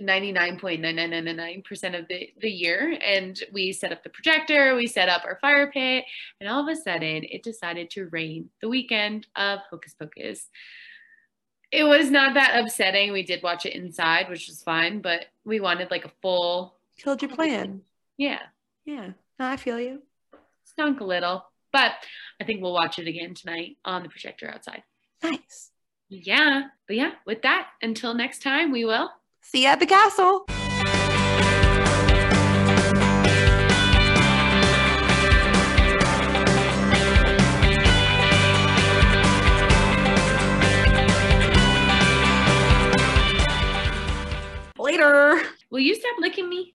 99.9999% of the, the year. And we set up the projector, we set up our fire pit, and all of a sudden it decided to rain the weekend of Hocus Pocus. It was not that upsetting. We did watch it inside, which was fine, but we wanted like a full. Killed your plan. Yeah. Yeah. No, I feel you. Stunk a little, but I think we'll watch it again tonight on the projector outside. Nice. Yeah. But yeah, with that, until next time, we will See you at the castle. Later. Will you stop licking me?